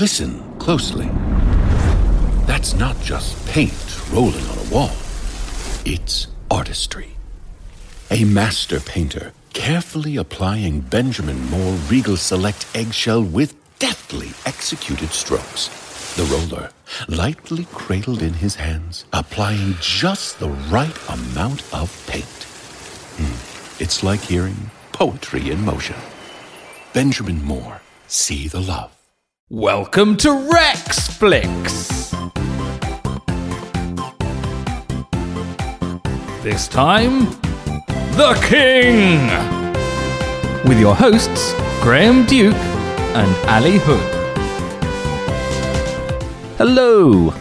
Listen closely. That's not just paint rolling on a wall, it's artistry. A master painter carefully applying Benjamin Moore Regal Select eggshell with deftly executed strokes. The roller, lightly cradled in his hands, applying just the right amount of paint. Hmm. It's like hearing poetry in motion. Benjamin Moore, see the love. Welcome to Rexflix. This time, The King! With your hosts, Graham Duke and Ali Hood. Hello,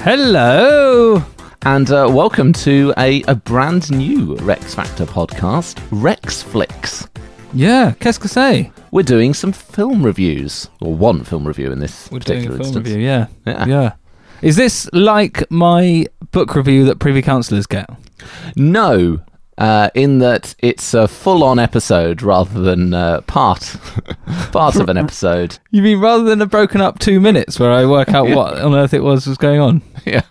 Hello! and uh, welcome to a, a brand new Rex Factor podcast, Rexflix. Yeah, qu'est-ce que c'est? We're doing some film reviews, or one film review in this We're doing a film instance. review, yeah. Yeah. Yeah. Is this like my book review that privy councillors get? No, uh, in that it's a full-on episode rather than uh, part part of an episode. You mean rather than a broken up two minutes where I work out what on earth it was was going on? yeah.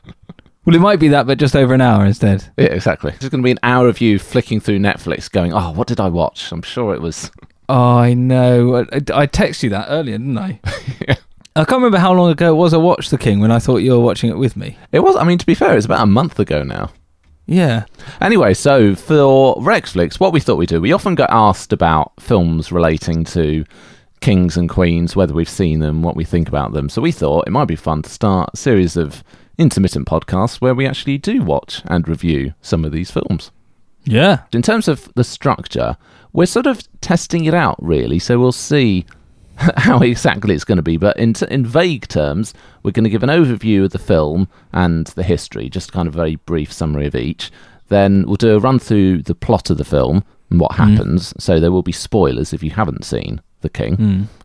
Well, it might be that, but just over an hour instead. Yeah, exactly. It's going to be an hour of you flicking through Netflix, going, "Oh, what did I watch?" I'm sure it was. Oh, I know. I, I, texted you that earlier, didn't I? I can't remember how long ago it was I watched The King when I thought you were watching it with me. It was. I mean, to be fair, it's about a month ago now. Yeah. Anyway, so for Rexflix, what we thought we'd do, we often get asked about films relating to kings and queens, whether we've seen them, what we think about them. So we thought it might be fun to start a series of intermittent podcasts where we actually do watch and review some of these films. Yeah. In terms of the structure, we're sort of testing it out, really. So we'll see how exactly it's going to be. But in, t- in vague terms, we're going to give an overview of the film and the history, just kind of a very brief summary of each. Then we'll do a run through the plot of the film and what happens. So there will be spoilers if you haven't seen The King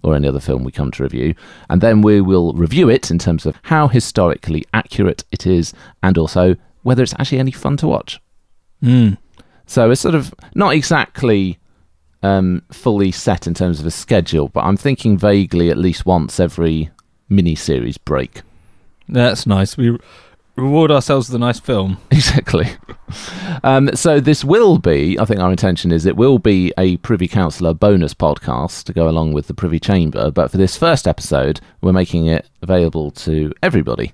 or any other film we come to review. And then we will review it in terms of how historically accurate it is and also whether it's actually any fun to watch. Mm. So it's sort of not exactly um, fully set in terms of a schedule, but I'm thinking vaguely at least once every mini series break. That's nice. We reward ourselves with a nice film. Exactly. Um, so this will be, I think our intention is it will be a Privy Councillor bonus podcast to go along with the Privy Chamber. But for this first episode, we're making it available to everybody.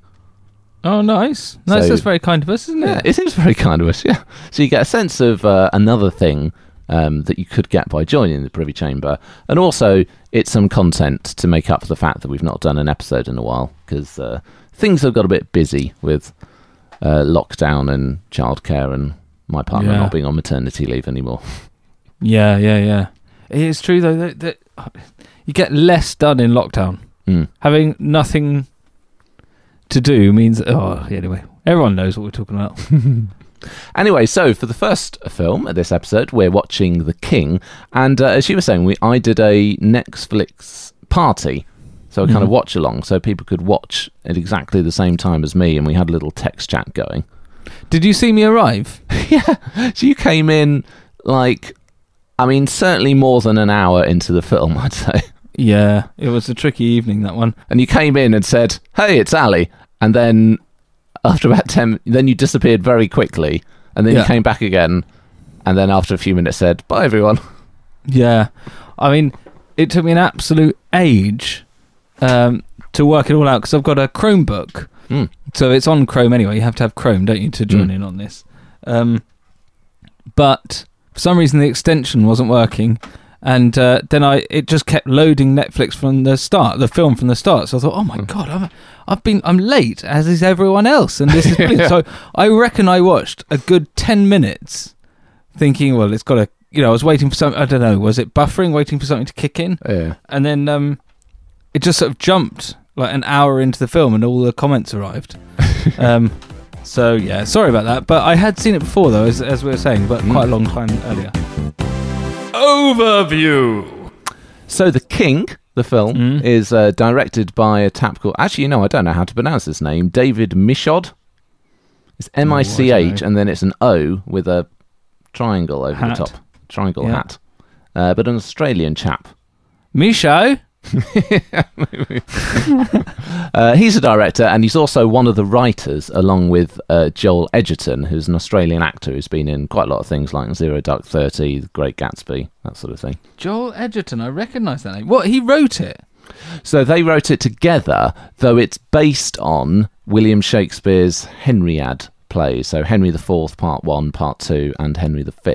Oh, nice. Nice. So- That's very kind of us, isn't Yeah, it? it is very kind of us. Yeah. So you get a sense of uh, another thing um, that you could get by joining the Privy Chamber, and also it's some content to make up for the fact that we've not done an episode in a while because uh, things have got a bit busy with uh, lockdown and childcare, and my partner Yeah. not being on maternity leave anymore. Yeah, yeah, yeah. It is true, though, that, that you get less done in lockdown. Mm. Having nothing to do means. Oh, anyway. Everyone knows what we're talking about. Anyway, so for the first film of this episode, we're watching The King, and uh, as you were saying, we I did a Netflix party, so a kind of Mhm. watch along, so people could watch at exactly the same time as me, and we had a little text chat going. Did you see me arrive? yeah, so you came in like, I mean, certainly more than an hour into the film, I'd say, Yeah, it was a tricky evening, that one. and you came in and said, "Hey, it's Ali," and then after about ten, then you disappeared very quickly, and then you came back again, and then after a few minutes said, "Bye, everyone." Yeah. I mean, it took me an absolute age um, to work it all out because I've got a Chromebook. Mm. So it's on Chrome anyway. You have to have Chrome, don't you, to join Mm. in on this? Um, but for some reason, the extension wasn't working. And uh, then I it just kept loading Netflix from the start, the film from the start. So I thought, oh my god, I've, I've been I'm late, as is everyone else, and this is brilliant. so I reckon I watched a good ten minutes, thinking, well, it's got to, you know, I was waiting for something. I don't know, was it buffering, waiting for something to kick in, Yeah. and then um, it just sort of jumped like an hour into the film, and all the comments arrived. um, so yeah, sorry about that. But I had seen it before, though, as, as we were saying, but quite a long time earlier. Overview. So the King, the film, Mm. is uh, directed by a tap called. Actually, you know, I don't know how to pronounce his name. David Michôd. It's M I C H, and then it's an O with a triangle over Hat. the top. Triangle Yeah. hat. Uh, but an Australian chap. Micho. Uh, he's a director, and he's also one of the writers, along with uh, Joel Edgerton, who's an Australian actor who's been in quite a lot of things like Zero Dark Thirty, The Great Gatsby, that sort of thing. Joel Edgerton. I recognise that name. What? He wrote it. So they wrote it together, though it's based on William Shakespeare's Henriade plays. So Henry IV, Part One, Part Two, and Henry V.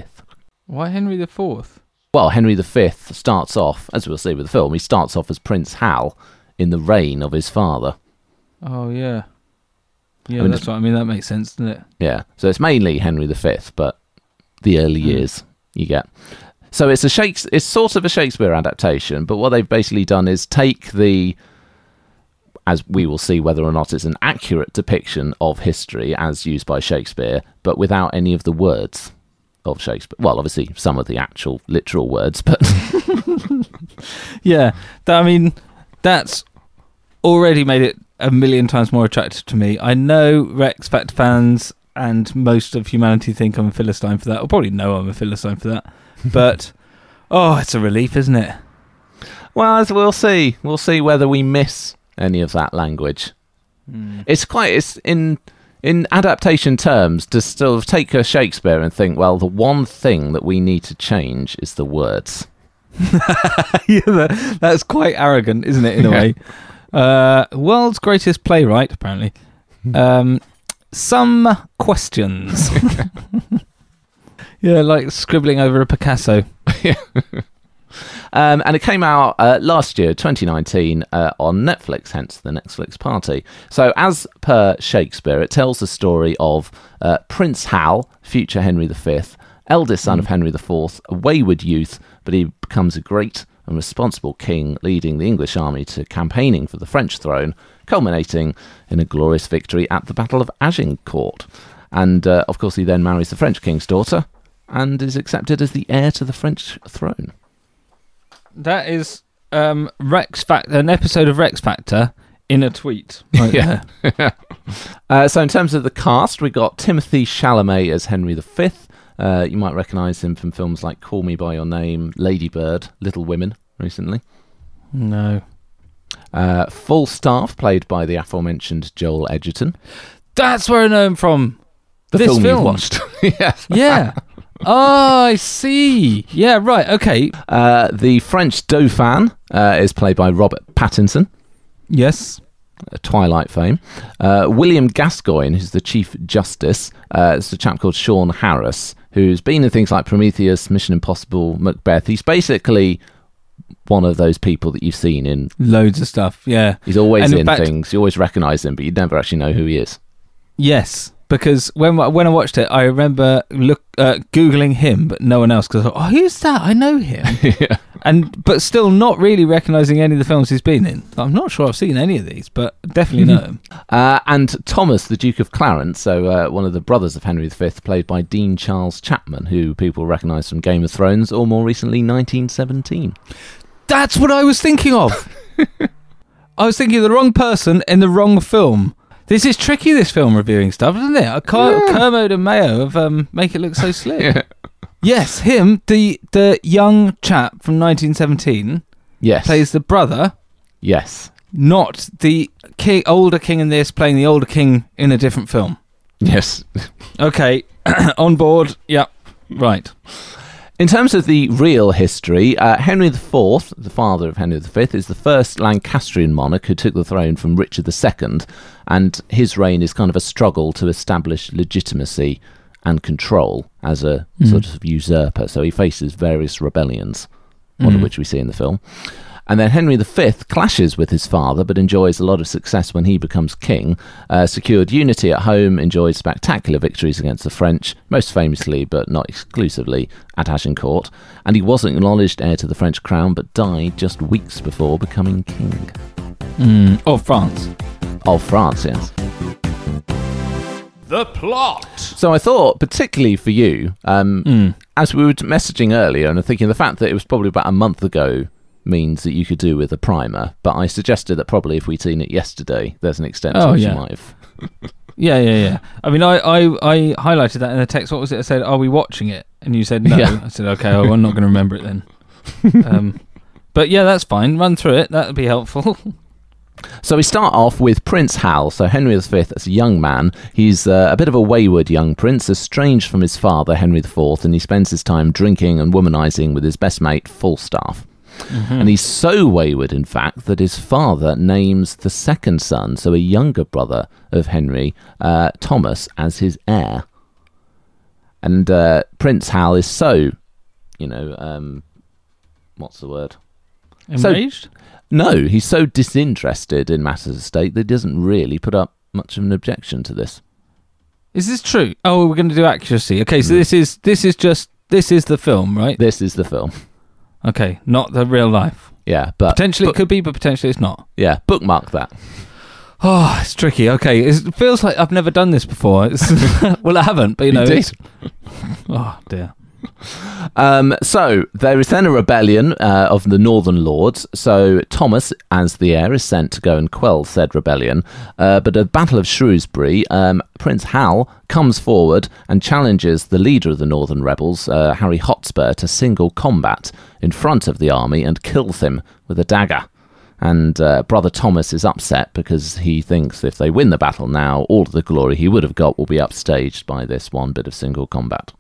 Why Henry the Fourth? Well, Henry V starts off, as we'll see with the film, he starts off as Prince Hal in the reign of his father. Oh yeah. Yeah, I mean, that's what I mean. That makes sense, doesn't it? Yeah, so it's mainly Henry V, but the early hmm. years you get. So it's a Shakes, it's sort of a Shakespeare adaptation, but what they've basically done is take the, as we will see whether or not it's an accurate depiction of history as used by Shakespeare, but without any of the words of Shakespeare. Well, obviously some of the actual literal words, but Yeah. That, I mean, that's already made it a million times more attractive to me. I know Rex Factor fans and most of humanity think I'm a philistine for that. Or probably know I'm a philistine for that. But oh, it's a relief, isn't it? well, as we'll see, we'll see whether we miss any of that language. Hmm. It's quite it's in in adaptation terms to still take a Shakespeare and think, well, the one thing that we need to change is the words. yeah, that's quite arrogant, isn't it? In a Yeah. way. Uh, world's greatest playwright, apparently. Um, some questions. yeah, like scribbling over a Picasso. Um, and it came out uh, last year, 2019, uh, on Netflix, hence the Netflix party. So, as per Shakespeare, it tells the story of uh, Prince Hal, future Henry V, eldest son of Henry IV, a wayward youth, but he becomes a great and responsible king, leading the English army to campaigning for the French throne, culminating in a glorious victory at the Battle of Agincourt. And uh, of course, he then marries the French king's daughter and is accepted as the heir to the French throne. That is um, Rex Factor, an episode of Rex Factor in a tweet. Right Yeah. Uh, so, in terms of the cast, we got Timothée Chalamet as Henry V. Uh, you might recognise him from films like Call Me by Your Name, Lady Bird, Little Women, recently. No. Uh, Falstaff played by the aforementioned Joel Edgerton. That's where I know him from. The This film, film. you watched. yes. Yeah. oh, I see. Yeah, right. Okay. Uh, the French Dauphin uh, is played by Robert Pattinson. Yes. Twilight fame. Uh, William Gascoigne, who's the Chief Justice, uh, it's a chap called Sean Harris, who's been in things like Prometheus, Mission Impossible, Macbeth. He's basically one of those people that you've seen in. Loads of stuff. Yeah. He's always And in in fact- things. You always recognise him, but you never actually know who he is. Yes. Because when when I watched it, I remember look uh, googling him, but no one else. Because I thought, oh, who's that? I know him. And but still not really recognizing any of the films he's been in. I'm not sure I've seen any of these, but definitely know him. Uh, and Thomas, the Duke of Clarence, so uh, one of the brothers of Henry V, played by Dean Charles Chapman, who people recognise from Game of Thrones or more recently 1917. That's what I was thinking of. I was thinking of the wrong person in the wrong film. This is tricky. This film reviewing stuff, isn't it? I can't Kermode and Mayo of um, make it look so slick. Yes, him, the the young chap from 1917, Yes. plays the brother, Yes. not the king, older king in this, playing the older king in a different film. Yes. Okay, on board. Yep, right. In terms of the real history, uh, Henry IV, the father of Henry V, is the first Lancastrian monarch who took the throne from Richard II, and his reign is kind of a struggle to establish legitimacy and control as a sort of usurper. So he faces various rebellions, one of which we see in the film. And then Henry V clashes with his father, but enjoys a lot of success when he becomes king. Uh, secured unity at home, enjoyed spectacular victories against the French, most famously, but not exclusively, at Agincourt. And he wasn't acknowledged heir to the French crown, but died just weeks before becoming king. Mm. Or France. of France, yes. The plot. So I thought, particularly for you, um, Mm. as we were messaging earlier, and I'm thinking the fact that it was probably about a month ago means that you could do with a primer. But I suggested that probably if we'd seen it yesterday, there's an extent to Oh, which yeah. you might have. Yeah, yeah, yeah. I mean, I, I, I highlighted that in the text. What was it? I said, "Are we watching it?" And you said no. Yeah. I said, "Okay, well, I'm not going to remember it then." um, but yeah, that's fine. Run through it. That would be helpful. So we start off with Prince Hal. So Henry V, as a young man, he's uh, a bit of a wayward young prince, estranged from his father, Henry IV, and he spends his time drinking and womanizing with his best mate, Falstaff. And he's so wayward, in fact, that his father names the second son, so a younger brother of Henry, uh, Thomas, as his heir. And uh, Prince Hal is so, you know, um, what's the word? So- No, he's so disinterested in matters of state that he doesn't really put up much of an objection to this. is this true? Oh, we're going to do accuracy. Okay, so this is this is just this is the film, right? This is the film. Okay, not the real life. Yeah, but Potentially it could be, but potentially it's not. yeah, bookmark that. Oh, it's tricky. Okay, it's, it feels like I've never done this before. It's, well, I haven't, but you know. Did. it's- Oh dear. Um, so there is then a rebellion uh, of the Northern Lords. So Thomas, as the heir, is sent to go and quell said rebellion. Uh, but at the Battle of Shrewsbury, um, Prince Hal comes forward and challenges the leader of the Northern rebels, uh, Harry Hotspur, to single combat in front of the army and kills him with a dagger. And uh, brother Thomas is upset because he thinks if they win the battle now, all the glory he would have got will be upstaged by this one bit of single combat.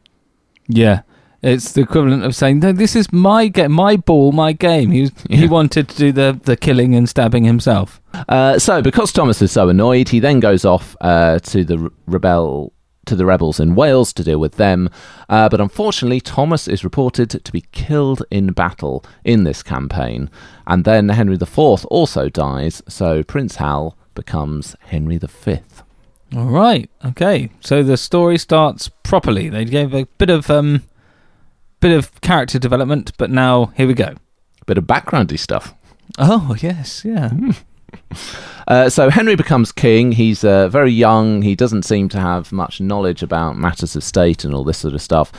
Yeah, it's the equivalent of saying, "No, this is my game, my ball, my game." He was, he wanted to do the the killing and stabbing himself. Uh, so, because Thomas is so annoyed, he then goes off uh, to the rebel to the rebels in Wales to deal with them. Uh, but unfortunately, Thomas is reported to be killed in battle in this campaign, and then Henry IV also dies. So Prince Hal becomes Henry V. All right, okay. So the story starts properly. They gave a bit of um, bit of character development, but now here we go. Bit of backgroundy stuff. Oh yes, yeah. Uh, so Henry becomes king. He's uh, very young. He doesn't seem to have much knowledge about matters of state and all this sort of stuff.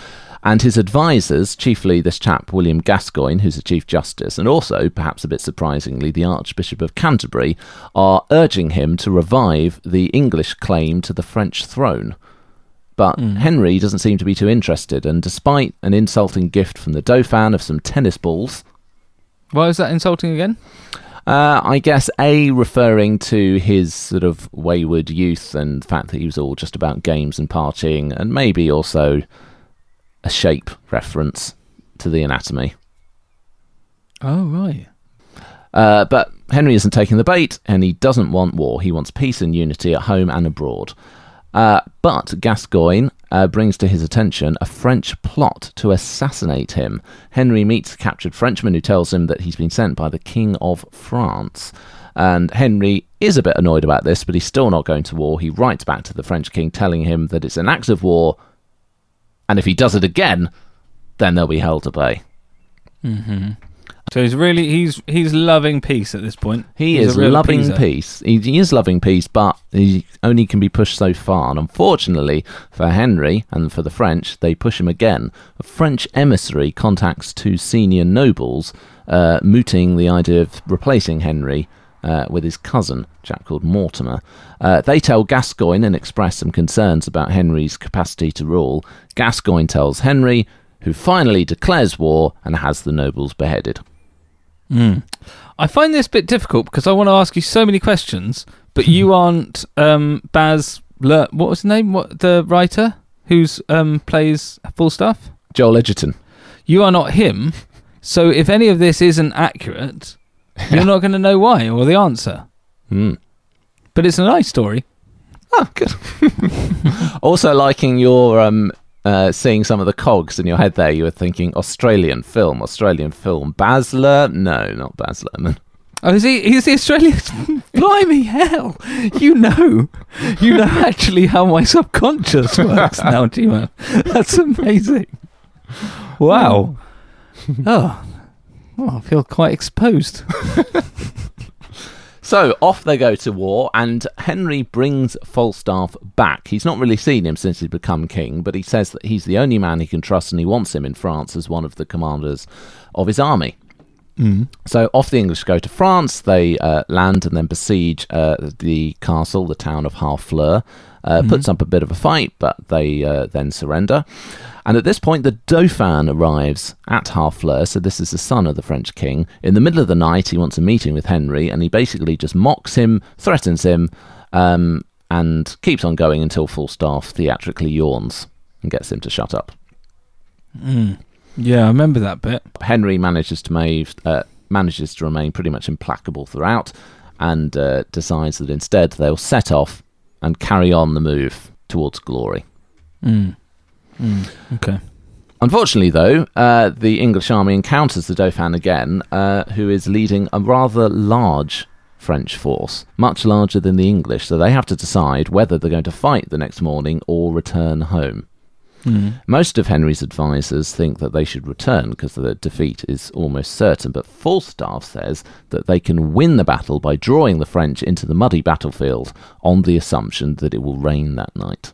And his advisors, chiefly this chap William Gascoigne, who's the Chief Justice, and also, perhaps a bit surprisingly, the Archbishop of Canterbury, are urging him to revive the English claim to the French throne. But Henry doesn't seem to be too interested, and despite an insulting gift from the Dauphin of some tennis balls, Why is that insulting again? uh, I guess A, referring to his sort of wayward youth and the fact that he was all just about games and partying, and maybe also a shape reference to the anatomy. Oh right. Uh, but Henry isn't taking the bait, and he doesn't want war. He wants peace and unity at home and abroad. Uh, but Gascoigne uh, brings to his attention a French plot to assassinate him. Henry meets a captured Frenchman who tells him that he's been sent by the King of France. And Henry is a bit annoyed about this, but he's still not going to war. He writes back to the French king telling him that it's an act of war, and if he does it again, then they'll be held to pay. So he's really he's he's loving peace at this point. He He's is loving peace. He, he is loving peace, but he only can be pushed so far. And unfortunately for Henry and for the French, they push him again. A French emissary contacts two senior nobles, uh, mooting the idea of replacing Henry uh, with his cousin, a chap called Mortimer. Uh, they tell Gascoigne and express some concerns about Henry's capacity to rule. Gascoigne tells Henry, who finally declares war and has the nobles beheaded. I find this a bit difficult because I want to ask you so many questions, but you aren't um, Baz. Le- what was his name? What the writer who's um, plays Falstaff? Joel Edgerton. You are not him. So if any of this isn't accurate, you're not going to know why or the answer. Hmm. But it's a nice story. Oh, good. also, liking your um, uh, seeing some of the cogs in your head there, you were thinking Australian film, Australian film. Basler? No, not Baz Luhrmann. Oh, is he? He's the Australian. Blimey, hell! You know, you know actually how my subconscious works now, Timo. That's amazing. Wow. Oh, oh I feel quite exposed. So off they go to war, and Henry brings Falstaff back. He's not really seen him since he's become king, but he says that he's the only man he can trust and he wants him in France as one of the commanders of his army. So off the English go to France. They uh, land and then besiege uh, the castle, the town of Harfleur. Uh, Puts up a bit of a fight, but they uh, then surrender. And at this point, the Dauphin arrives at Harfleur. So this is the son of the French king. In the middle of the night, he wants a meeting with Henry, and he basically just mocks him, threatens him, um, and keeps on going until Falstaff theatrically yawns and gets him to shut up. Yeah, I remember that bit. Henry manages to mave, uh, manages to remain pretty much implacable throughout, and uh, decides that instead they'll set off and carry on the move towards glory. Okay. Unfortunately, though, uh, the English army encounters the Dauphin again, uh, who is leading a rather large French force, much larger than the English. So they have to decide whether they're going to fight the next morning or return home. Most of Henry's advisors think that they should return because the defeat is almost certain, but Falstaff says that they can win the battle by drawing the French into the muddy battlefield on the assumption that it will rain that night.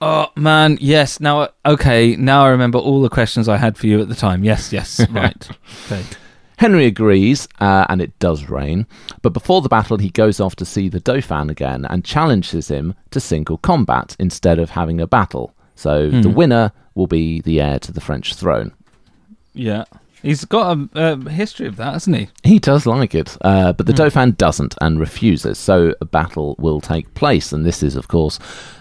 Oh man, yes. Now, okay. Now I remember all the questions I had for you at the time. Yes, yes. Right. Okay. Henry agrees, uh, and it does rain. But before the battle, he goes off to see the Dauphin again and challenges him to single combat instead of having a battle. So hmm. the winner will be the heir to the French throne. Yeah. He's got a, a history of that, hasn't he? He does like it, uh, but the hmm. Dauphin doesn't and refuses. So a battle will take place, and this is, of course,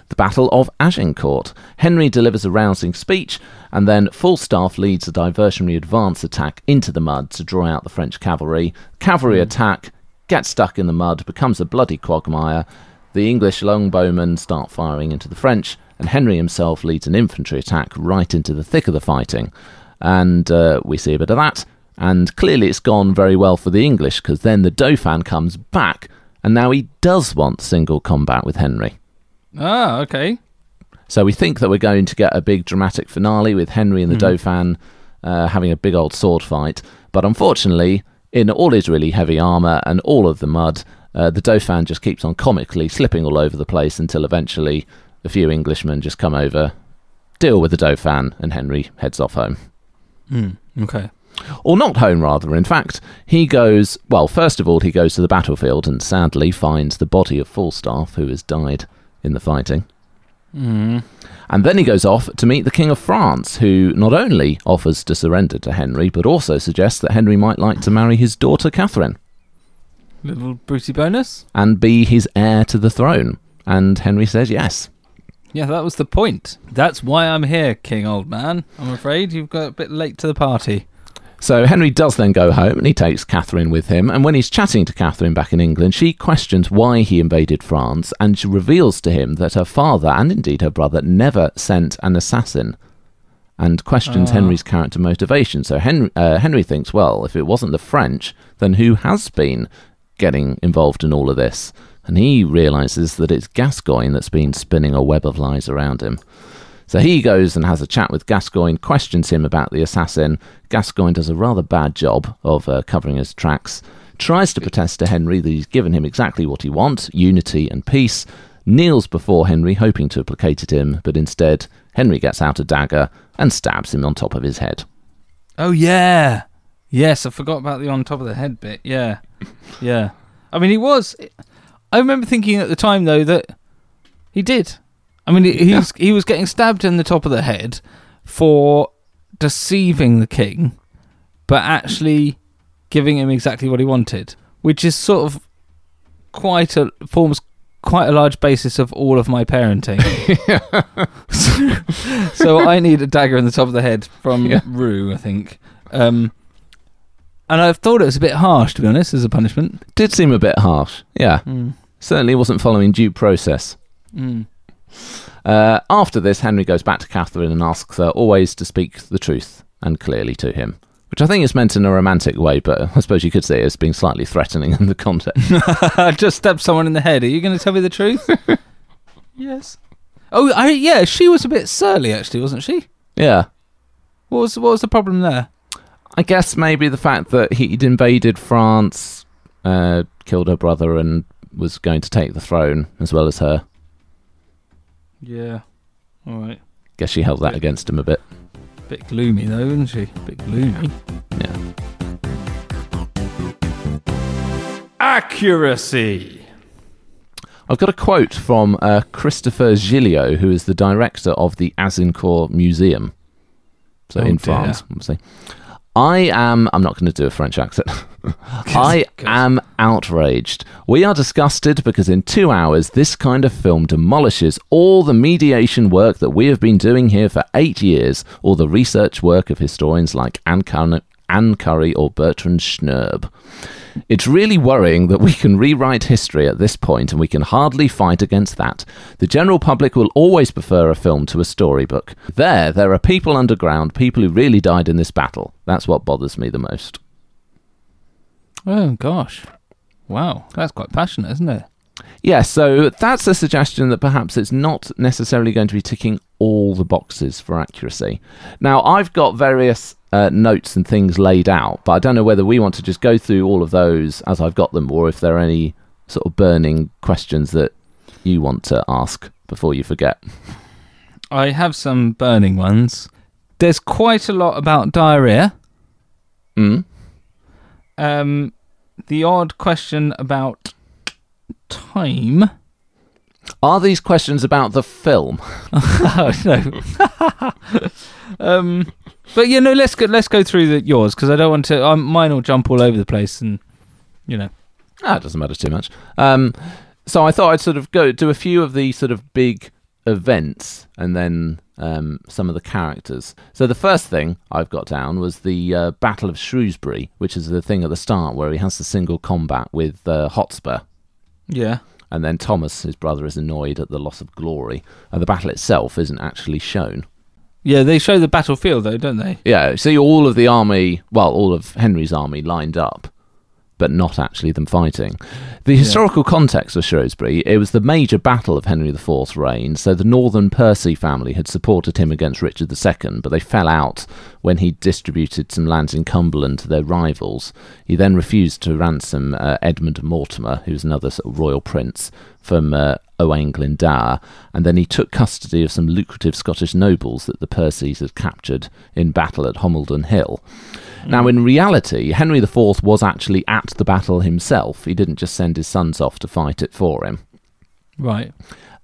the Battle of Agincourt. Henry delivers a rousing speech, and then Falstaff leads a diversionary advance attack into the mud to draw out the French cavalry. Cavalry hmm. attack, gets stuck in the mud, becomes a bloody quagmire. The English longbowmen start firing into the French, and Henry himself leads an infantry attack right into the thick of the fighting. And uh, we see a bit of that. And clearly, it's gone very well for the English because then the Dauphin comes back, and now he does want single combat with Henry. Ah, okay. So we think that we're going to get a big dramatic finale with Henry and the Dauphin uh, having a big old sword fight. But unfortunately, in all his really heavy armour and all of the mud, uh, the Dauphin just keeps on comically slipping all over the place until eventually a few Englishmen just come over, deal with the Dauphin, and Henry heads off home. Hmm, okay. Or not home, rather. In fact, he goes, well, first of all, he goes to the battlefield and sadly finds the body of Falstaff, who has died in the fighting. Hmm. And then he goes off to meet the King of France, who not only offers to surrender to Henry, but also suggests that Henry might like to marry his daughter Catherine Little Brucey bonus. and be his heir to the throne. And Henry says yes. Yeah, that was the point. That's why I'm here, King Old Man. I'm afraid you've got a bit late to the party. So Henry does then go home and he takes Catherine with him. And when he's chatting to Catherine back in England, she questions why he invaded France and she reveals to him that her father and indeed her brother never sent an assassin and questions Ah. Henry's character motivation. So Henry, uh, Henry thinks, well, if it wasn't the French, then who has been getting involved in all of this? And he realizes that it's Gascoigne that's been spinning a web of lies around him. So he goes and has a chat with Gascoigne, questions him about the assassin. Gascoigne does a rather bad job of uh, covering his tracks, tries to protest to Henry that he's given him exactly what he wants unity and peace, kneels before Henry, hoping to have placated him, but instead, Henry gets out a dagger and stabs him on top of his head. Oh yeah, yes. I forgot about the on top of the head bit. Yeah, yeah. I mean, he was. I remember thinking at the time though that he did. I mean, he, he was he was getting stabbed in the top of the head for deceiving the king, but actually giving him exactly what he wanted, which is sort of quite a forms quite a large basis of all of my parenting. so, so I need a dagger in the top of the head from Yeah. Rue, I think. Um, and I've thought it was a bit harsh, to be honest, as a punishment. Did seem a bit harsh, yeah. Certainly wasn't following due process. Mm. Uh, after this, Henry goes back to Catherine and asks her always to speak the truth and clearly to him, which I think is meant in a romantic way, but I suppose you could say it as being slightly threatening in the context. I just stabbed someone in the head. Are you going to tell me the truth? yes. Oh, I, yeah. She was a bit surly, actually, wasn't she? yeah. What was what was the problem there? I guess maybe the fact that he'd invaded France uh, killed her brother and was going to take the throne as well as her. Yeah. All right. Guess she held that Yeah. against him a bit. Bit gloomy though, isn't she? Bit gloomy. Yeah. Accuracy. I've got a quote from uh, Christopher Gilliot, who is the director of the Azincourt Museum. So Oh, in dear. France, obviously. I am. I'm not going to do a French accent. I am outraged. We are disgusted because in two hours, this kind of film demolishes all the mediation work that we have been doing here for eight years, or the research work of historians like Anne, Cun- Anne Curry or Bertrand Schnerb. It's really worrying that we can rewrite history at this point and we can hardly fight against that. The general public will always prefer a film to a storybook. There, there are people underground, people who really died in this battle. That's what bothers me the most. Oh gosh. Wow, that's quite passionate, isn't it? Yeah, so that's a suggestion that perhaps it's not necessarily going to be ticking all the boxes for accuracy. Now, I've got various uh, notes and things laid out, but I don't know whether we want to just go through all of those as I've got them or if there are any sort of burning questions that you want to ask before you forget. I have some burning ones. There's quite a lot about diarrhea. Mm? Um, the odd question about time. Are these questions about the film? oh no. um, but you know, let's go. Let's go through the, yours because I don't want to. Um, mine will jump all over the place, and you know. Ah, it doesn't matter too much. Um, so I thought I'd sort of go do a few of the sort of big events and then um, some of the characters. So the first thing I've got down was the uh, Battle of Shrewsbury, which is the thing at the start where he has the single combat with uh, Hotspur. Yeah. And then Thomas, his brother, is annoyed at the loss of glory. And the battle itself isn't actually shown. Yeah, they show the battlefield though, don't they? Yeah, see all of the army, well, all of Henry's army lined up, but not actually them fighting. The historical context of Shrewsbury, it was the major battle of Henry IV's reign, so the Northern Percy family had supported him against Richard II, but they fell out when he distributed some lands in Cumberland to their rivals. He then refused to ransom uh, Edmund Mortimer, who was another sort of royal prince, from uh, Owain Glendower, and then he took custody of some lucrative Scottish nobles that the Percys had captured in battle at Homildon Hill. Now, in reality, Henry IV was actually at the battle himself. He didn't just send his sons off to fight it for him. Right.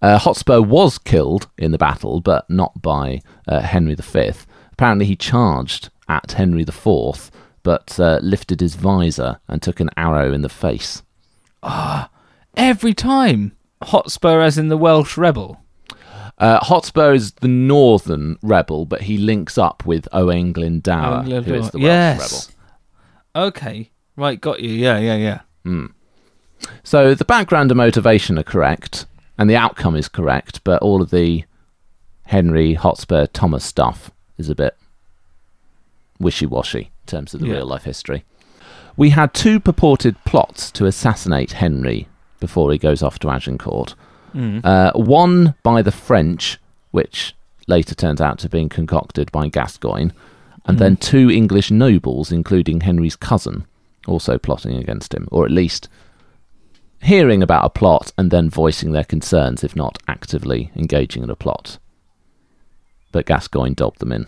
Uh, Hotspur was killed in the battle, but not by uh, Henry V. Apparently, he charged at Henry IV, but uh, lifted his visor and took an arrow in the face. Ah, Every time. Hotspur, as in the Welsh rebel. Uh, Hotspur is the northern rebel, but he links up with Owain Glendower, Oh, who is the Welsh yes. Okay. Right, got you. Yeah, yeah, yeah. rebel. So the background and motivation are correct, and the outcome is correct, but all of the Henry Hotspur Thomas stuff is a bit wishy-washy in terms of the Yeah. real life history. We had two purported plots to assassinate Henry before he goes off to Agincourt. Mm. Uh, one by the French, which later turns out to have been concocted by Gascoigne, and then two English nobles, including Henry's cousin, also plotting against him, or at least hearing about a plot and then voicing their concerns, if not actively engaging in a plot. But Gascoigne dobbed them in.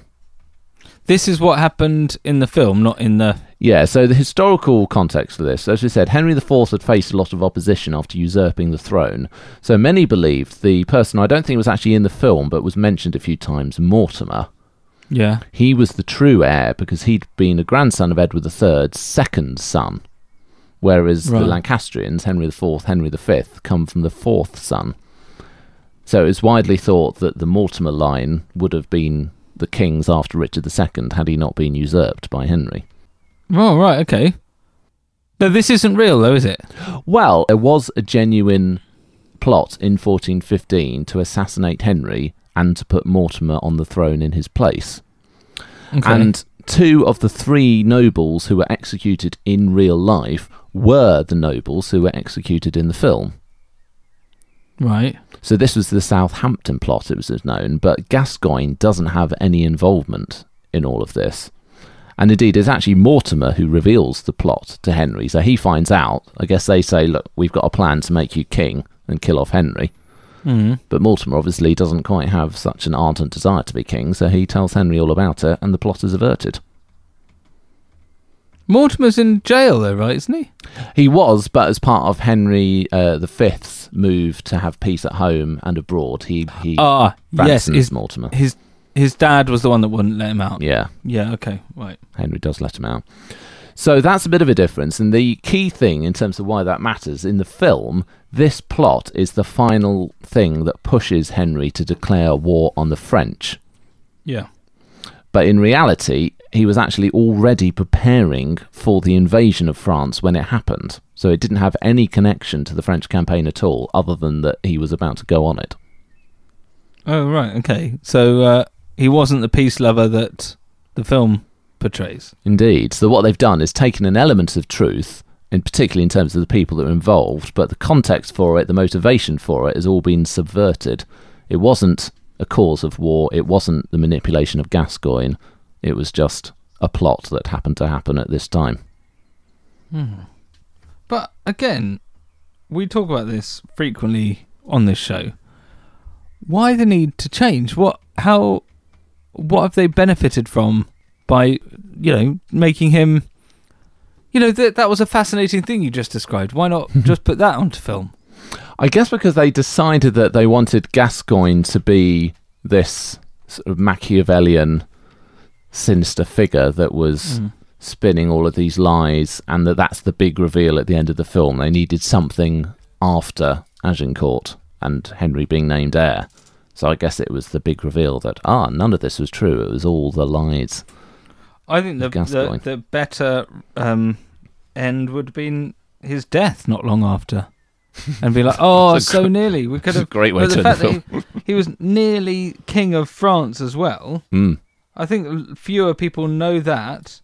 This is what happened in the film, not in the. Yeah, so the historical context for this, as we said, Henry IV had faced a lot of opposition after usurping the throne. So many believed the person, I don't think was actually in the film, but was mentioned a few times, Mortimer, Yeah. he was the true heir because he'd been a grandson of Edward III's second son. Whereas the Lancastrians, Henry IV, Henry V, come from the fourth son. So it was widely thought that the Mortimer line would have been the king's after Richard II had he not been usurped by Henry. Oh, right, okay. No, this isn't real, though, is it? Well, there was a genuine plot in 1415 to assassinate Henry and to put Mortimer on the throne in his place. Okay. And two of the three nobles who were executed in real life were the nobles who were executed in the film. right. So this was the Southampton plot, it was known, but Gascoigne doesn't have any involvement in all of this. And indeed, it's actually Mortimer who reveals the plot to Henry. So he finds out. I guess they say, look, we've got a plan to make you king and kill off Henry. Mm. But Mortimer obviously doesn't quite have such an ardent desire to be king, so he tells Henry all about it, and the plot is averted. Mortimer's in jail though, right? Isn't he? He was, but as part of Henry uh, V's move to have peace at home and abroad, he he Ah, yes. His, Mortimer. his his dad was the one that wouldn't let him out. Yeah, Yeah. Okay. Right. Henry does let him out. So that's a bit of a difference. And the key thing in terms of why that matters in the film, this plot is the final thing that pushes Henry to declare war on the French. Yeah. But in reality, he was actually already preparing for the invasion of France when it happened. So it didn't have any connection to the French campaign at all, other than that he was about to go on it. Oh right. Okay. So uh, he wasn't the peace lover that the film portrays. Indeed. So what they've done is taken an element of truth, in particularly in terms of the people that are involved, but the context for it, the motivation for it, has all been subverted. It wasn't a cause of war. It wasn't the manipulation of Gascoigne. It was just a plot that happened to happen at this time. Hmm. But again, we talk about this frequently on this show. Why the need to change? What? How? What have they benefited from by you know making him? You know that that was a fascinating thing you just described. Why not just put that onto film? I guess because they decided that they wanted Gascoigne to be this sort of Machiavellian, sinister figure that was hmm. spinning all of these lies, and that that's the big reveal at the end of the film. They needed something after Agincourt and Henry being named heir. So I guess it was the big reveal that ah, none of this was true. It was all the lies. I think the the, the better um, end would have been his death not long after. And be like, oh, so nearly. We could have. great way to the end fact the that he, he was nearly king of France as well. Mm. I think fewer people know that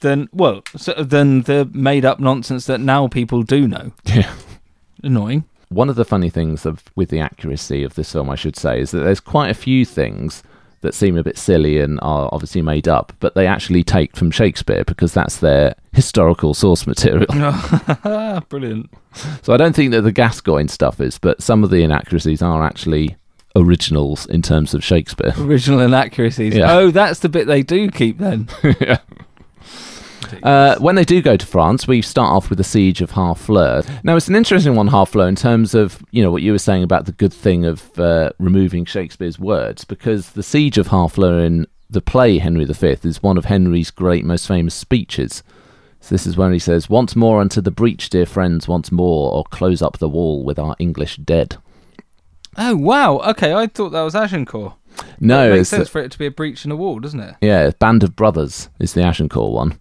than well, so, than the made-up nonsense that now people do know. Yeah. Annoying. One of the funny things of with the accuracy of this film, I should say, is that there's quite a few things that seem a bit silly and are obviously made up, but they actually take from Shakespeare because that's their historical source material. Brilliant. so I don't think that the Gascoigne stuff is, but some of the inaccuracies are actually originals in terms of Shakespeare. Original inaccuracies. Yeah. Oh, that's the bit they do keep then. Uh, when they do go to France, we start off with the siege of Harfleur. Now, it's an interesting one, Harfleur, in terms of you know what you were saying about the good thing of uh, removing Shakespeare's words, because the siege of Harfleur in the play Henry V is one of Henry's great, most famous speeches. So this is when he says, "Once more unto the breach, dear friends, once more, or close up the wall with our English dead." Oh wow. Okay, I thought that was Agincourt. No, it makes sense the- for it to be a breach in a wall, doesn't it? yeah, Band of Brothers is the Agincourt one.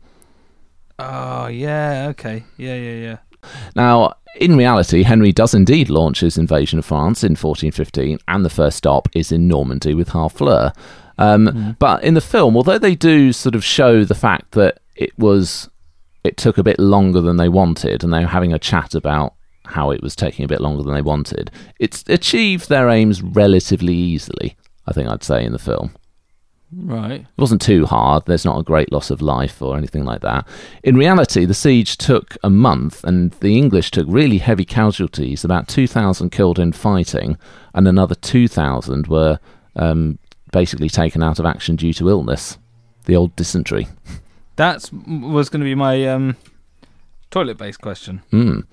Oh yeah. Okay. Yeah. Yeah. Yeah. Now, in reality, Henry does indeed launch his invasion of France in 1415, and the first stop is in Normandy with Harfleur. Um, But in the film, although they do sort of show the fact that it was, it took a bit longer than they wanted, and they were having a chat about how it was taking a bit longer than they wanted, it's achieved their aims relatively easily. I think I'd say in the film. Right. It wasn't too hard. There's not a great loss of life or anything like that. In reality, the siege took a month, and the English took really heavy casualties about 2,000 killed in fighting, and another 2,000 were um, basically taken out of action due to illness. The old dysentery. That was going to be my um, toilet-based question. Mm.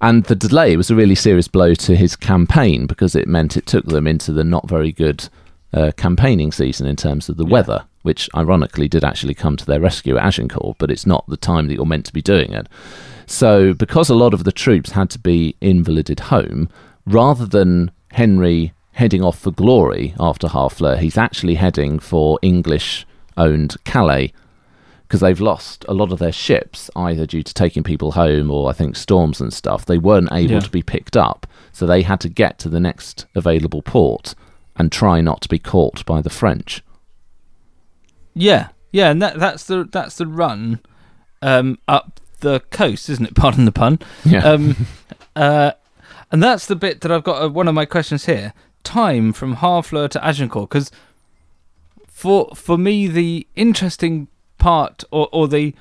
And the delay was a really serious blow to his campaign because it meant it took them into the not very good uh, campaigning season in terms of the Yeah. weather, which ironically did actually come to their rescue at Agincourt, but it's not the time that you're meant to be doing it. So, because a lot of the troops had to be invalided home, rather than Henry heading off for glory after Harfleur, he's actually heading for English owned Calais because they've lost a lot of their ships either due to taking people home or I think storms and stuff. They weren't able Yeah. to be picked up, so they had to get to the next available port and try not to be caught by the French. Yeah. Yeah, and that, that's the that's the run um, up the coast, isn't it? Pardon the pun. Yeah. Um, uh, and that's the bit that I've got. Uh, one of my questions here: time from Harfleur to Agincourt, because for for me the interesting part or or the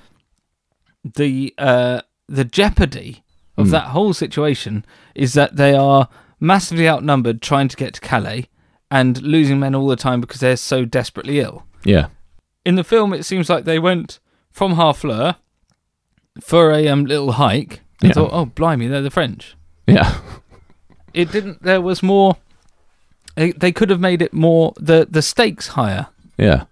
the uh the jeopardy of Mm. that whole situation is that they are massively outnumbered trying to get to Calais and losing men all the time because they're so desperately ill. Yeah. In the film, it seems like they went from Harfleur for a um, little hike and Yeah. thought, "Oh, blimey, they're the French." Yeah. It didn't. There was more. They, they could have made it more the the stakes higher. Yeah.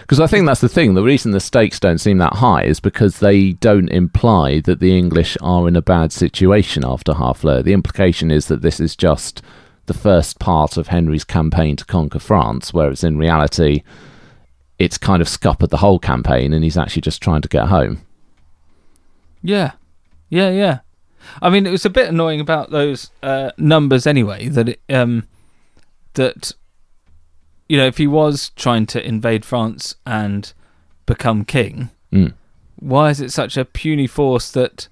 Because I think that's the thing. The reason the stakes don't seem that high is because they don't imply that the English are in a bad situation after Harfleur. The implication is that this is just the first part of Henry's campaign to conquer France, whereas in reality, it's kind of scuppered the whole campaign and he's actually just trying to get home. Yeah, yeah, yeah. I mean, it was a bit annoying about those uh, numbers anyway. That it, um, that you know, if he was trying to invade France and become king, Mm. why is it such a puny force that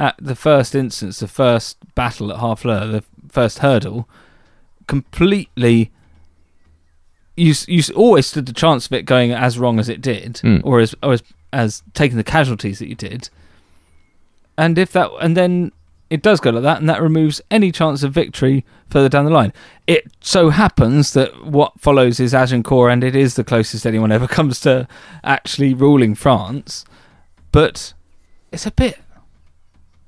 at the first instance, the first battle at Harfleur, the first hurdle, completely. You you always stood the chance of it going as wrong as it did, Mm. or as or as as taking the casualties that you did. And if that and then it does go like that, and that removes any chance of victory further down the line. It so happens that what follows is Agincourt, and it is the closest anyone ever comes to actually ruling France. But it's a bit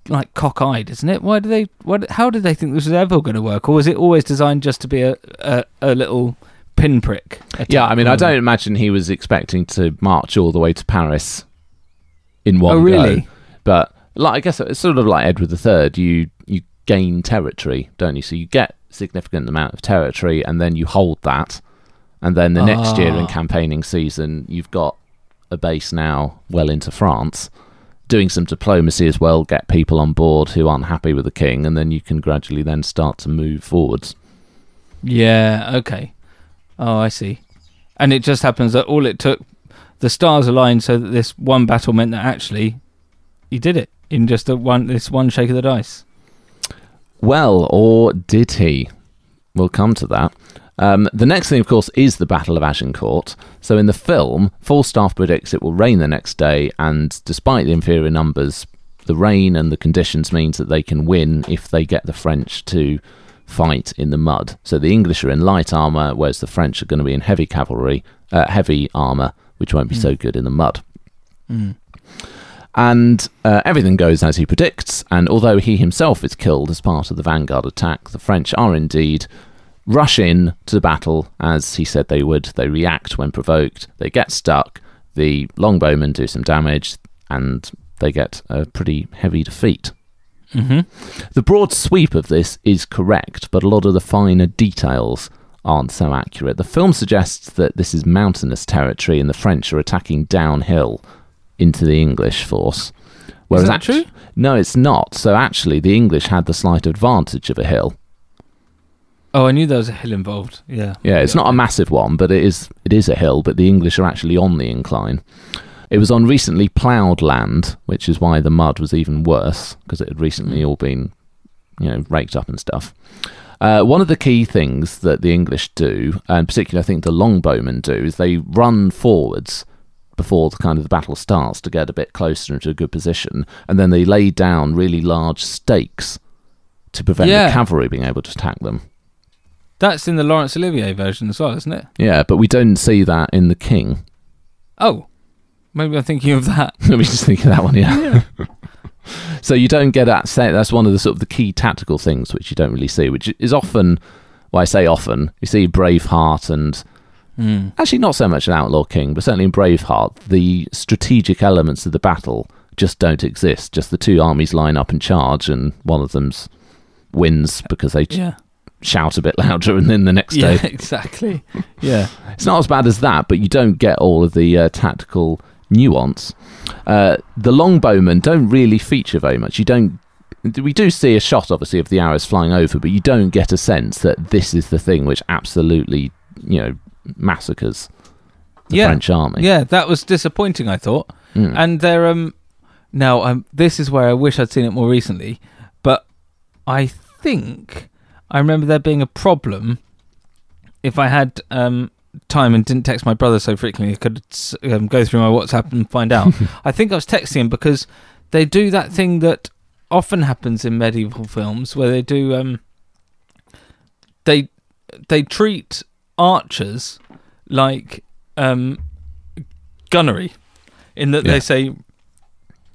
like cockeyed, isn't it? Why do they? What? How did they think this was ever going to work, or was it always designed just to be a a, a little pinprick? Yeah, I mean, I don't imagine he was expecting to march all the way to Paris in one Oh, go. really? But like, I guess it's sort of like Edward III. You you gain territory, don't you? So you get significant amount of territory, and then you hold that, and then the next year in Ah. campaigning season, you've got a base now well into France. Doing some diplomacy as well, get people on board who aren't happy with the king, and then you can gradually then start to move forwards. Yeah, okay. Oh, I see. And it just happens that all it took, the stars aligned so that this one battle meant that actually he did it in just a one this one shake of the dice. Well, or did he? We'll come to that. Um, the next thing, of course, is the Battle of Agincourt. So in the film, Falstaff predicts it will rain the next day, and despite the inferior numbers, the rain and the conditions means that they can win if they get the French to fight in the mud. So the English are in light armor, whereas the French are going to be in heavy cavalry, uh, heavy armor, which won't be so good in the mud. And uh, everything goes as he predicts. And although he himself is killed as part of the vanguard attack, the French are indeed rush in to the battle as he said they would. They react when provoked. They get stuck. The longbowmen do some damage, and they get a pretty heavy defeat. Mm-hmm. The broad sweep of this is correct, but a lot of the finer details aren't so accurate. The film suggests that this is mountainous territory and the French are attacking downhill into the English force. Is that act- true? No, it's not. So actually, the English had the slight advantage of a hill. Oh, I knew there was a hill involved. Yeah. Yeah, it's not a massive one, but it is it is a hill. But the English are actually on the incline. It was on recently ploughed land, which is why the mud was even worse because it had recently all been, you know, raked up and stuff. Uh, one of the key things that the English do, and particularly I think the longbowmen do, is they run forwards before the kind of the battle starts to get a bit closer into a good position, and then they lay down really large stakes to prevent Yeah. the cavalry being able to attack them. That's in the Laurence Olivier version as well, isn't it? Yeah, but we don't see that in the King. Oh, maybe I'm thinking of that. Let me just think of that one. Yeah. so you don't get that. Say that's one of the sort of the key tactical things which you don't really see, which is often. Well, I say often. You see Braveheart and Mm. actually not so much an Outlaw King, but certainly in Braveheart, the strategic elements of the battle just don't exist. Just the two armies line up and charge, and one of them's wins because they Yeah. Shout a bit louder, and then the next day. Yeah, exactly. Yeah. It's not as bad as that, but you don't get all of the uh, tactical nuance. Uh, the longbowmen don't really feature very much. You don't. We do see a shot, obviously, of the arrows flying over, but you don't get a sense that this is the thing which absolutely, you know, massacres the Yeah. French army. Yeah, that was disappointing. I thought. Mm. And there, um, now um, this is where I wish I'd seen it more recently, but I think I remember there being a problem if I had um time and didn't text my brother so frequently, I could um, go through my WhatsApp and find out. I think I was texting him because they do that thing that often happens in medieval films where they do um they they treat archers like um gunnery in that Yeah. they say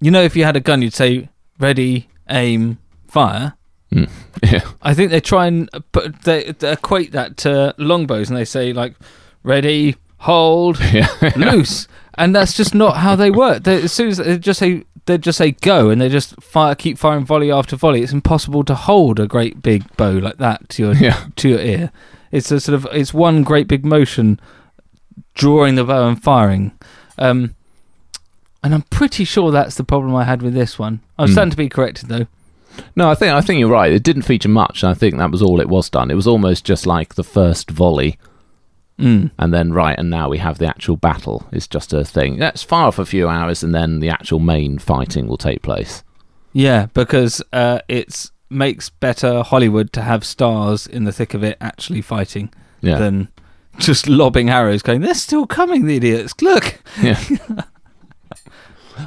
you know if you had a gun you'd say ready aim fire Yeah. I think they try and put they, they equate that to longbows, and they say like ready, hold, Yeah. loose, and that's just not how they work. They, as soon as they just say they just say go, and they just fire, keep firing volley after volley. It's impossible to hold a great big bow like that to your Yeah. to your ear. It's a sort of it's one great big motion, drawing the bow and firing. Um, and I'm pretty sure that's the problem I had with this one. I was Hmm. starting to be corrected though. No, I think I think you're right. It didn't feature much, and I think that was all it was done. It was almost just like the first volley, Mm. and then right, and now we have the actual battle. It's just a thing. That's far off a few hours, and then the actual main fighting will take place. Yeah, because uh, it's makes better Hollywood to have stars in the thick of it actually fighting Yeah, than just lobbing arrows, going, "They're still coming, the idiots! Look." yeah.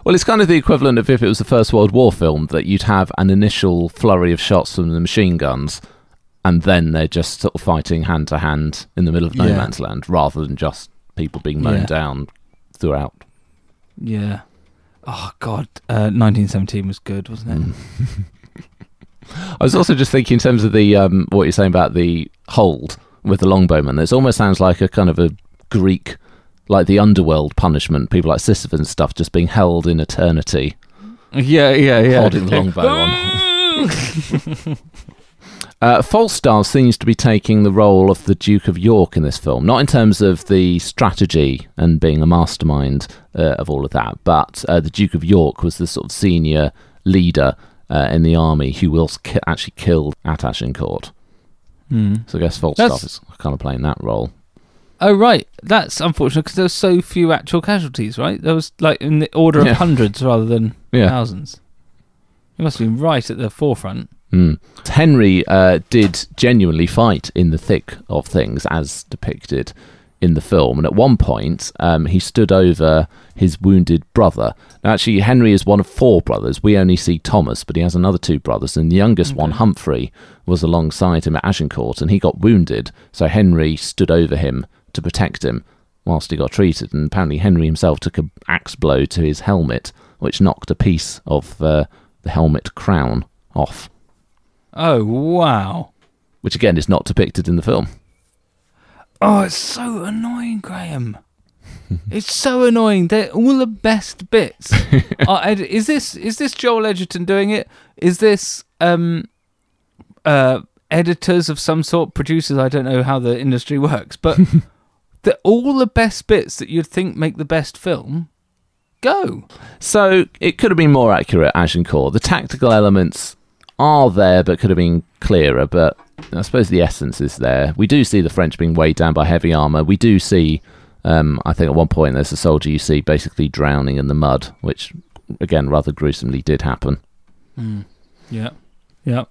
well, it's kind of the equivalent of if it was the First World War film that you'd have an initial flurry of shots from the machine guns, and then they're just sort of fighting hand to hand in the middle of no Yeah. man's land, rather than just people being mown Yeah. down throughout. Yeah. Oh God, uh, 1917 was good, wasn't it? I was also just thinking in terms of the um, what you're saying about the hold with the longbowman. It almost sounds like a kind of a Greek, like the underworld punishment. People like Sisyphus and stuff just being held in eternity, Yeah, yeah, yeah. holding the longbow on. Uh, Falstaff seems to be taking the role of the Duke of York in this film, not in terms of the strategy and being a mastermind uh, of all of that, but uh, the Duke of York was the sort of senior leader uh, in the army who was ki- actually killed at Agincourt. Hmm. So I guess Falstaff That's- is kind of playing that role. Oh right, that's unfortunate because there were so few actual casualties. Right, there was like in the order of Yeah. hundreds rather than Yeah. thousands. He must have been right at the forefront. Mm. Henry uh, did genuinely fight in the thick of things as depicted in the film. And at one point, um, he stood over his wounded brother. Now, actually, Henry is one of four brothers. We only see Thomas, but he has another two brothers. And the youngest one, Humphrey, was alongside him at Agincourt and he got wounded. So Henry stood over him to protect him whilst he got treated. And apparently, Henry himself took an axe blow to his helmet, which knocked a piece of uh, the helmet crown off Oh wow. which again is not depicted in the film. Oh, it's so annoying, Graham. it's so annoying. They're all the best bits. ed- is this is this Joel Edgerton doing it? Is this um uh editors of some sort, producers? I don't know how the industry works, but the, all the best bits that you'd think make the best film go. So it could have been more accurate, Agincourt. The tactical elements are there, but could have been clearer. But I suppose the essence is there. We do see the French being weighed down by heavy armor. We do see, um, I think at one point there's a soldier you see basically drowning in the mud, which again rather gruesomely did happen. Mm. Yeah, yeah.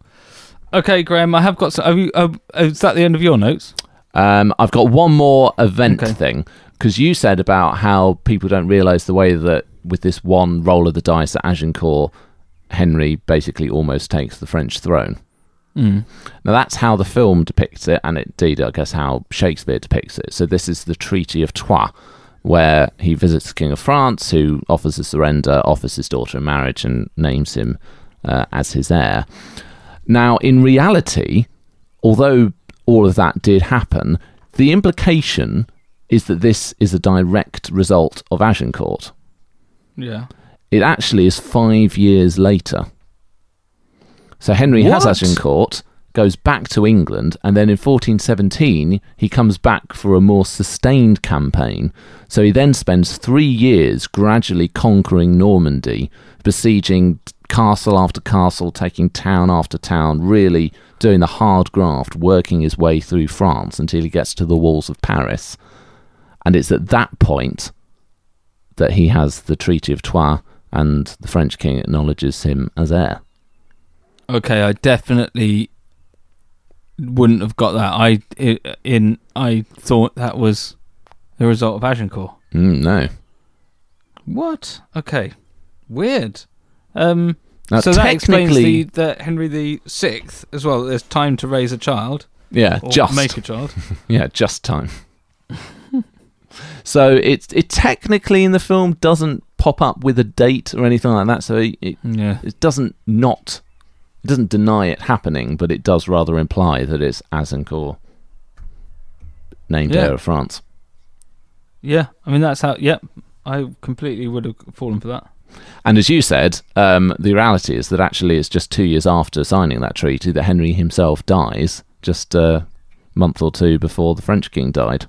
Okay, Graham, I have got. Some, you, uh, is that the end of your notes? Um, I've got one more event Okay. thing because you said about how people don't realise the way that with this one roll of the dice at Agincourt, Henry basically almost takes the French throne. Mm. Now that's how the film depicts it, and indeed, I guess how Shakespeare depicts it. So this is the Treaty of Troyes, where he visits the King of France, who offers a surrender, offers his daughter in marriage, and names him uh, as his heir. Now, in reality, although all of that did happen, the implication is that this is a direct result of Agincourt. Yeah. It actually is five years later. So Henry has Agincourt, goes back to England, and then in 1417 he comes back for a more sustained campaign. So he then spends three years gradually conquering Normandy, besieging castle after castle, taking town after town, really doing the hard graft, working his way through France until he gets to the walls of Paris. And it's at that point that he has the Treaty of Troyes and the French king acknowledges him as heir. Okay, I definitely wouldn't have got that. I in I thought that was the result of Agincourt. Mm, no. What? Okay, weird. Um, Now, so that explains the, the Henry the Sixth as well. There's time to raise a child Yeah, or just make a child. yeah, just time. so it it technically in the film doesn't pop up with a date or anything like that. So it, it, yeah. it doesn't not it doesn't deny it happening, but it does rather imply that it's Azincourt, named Yeah. heir of France. Yeah, I mean that's how. Yep, I completely would have fallen for that. And as you said, um, the reality is that actually it's just two years after signing that treaty that Henry himself dies, just a month or two before the French king died.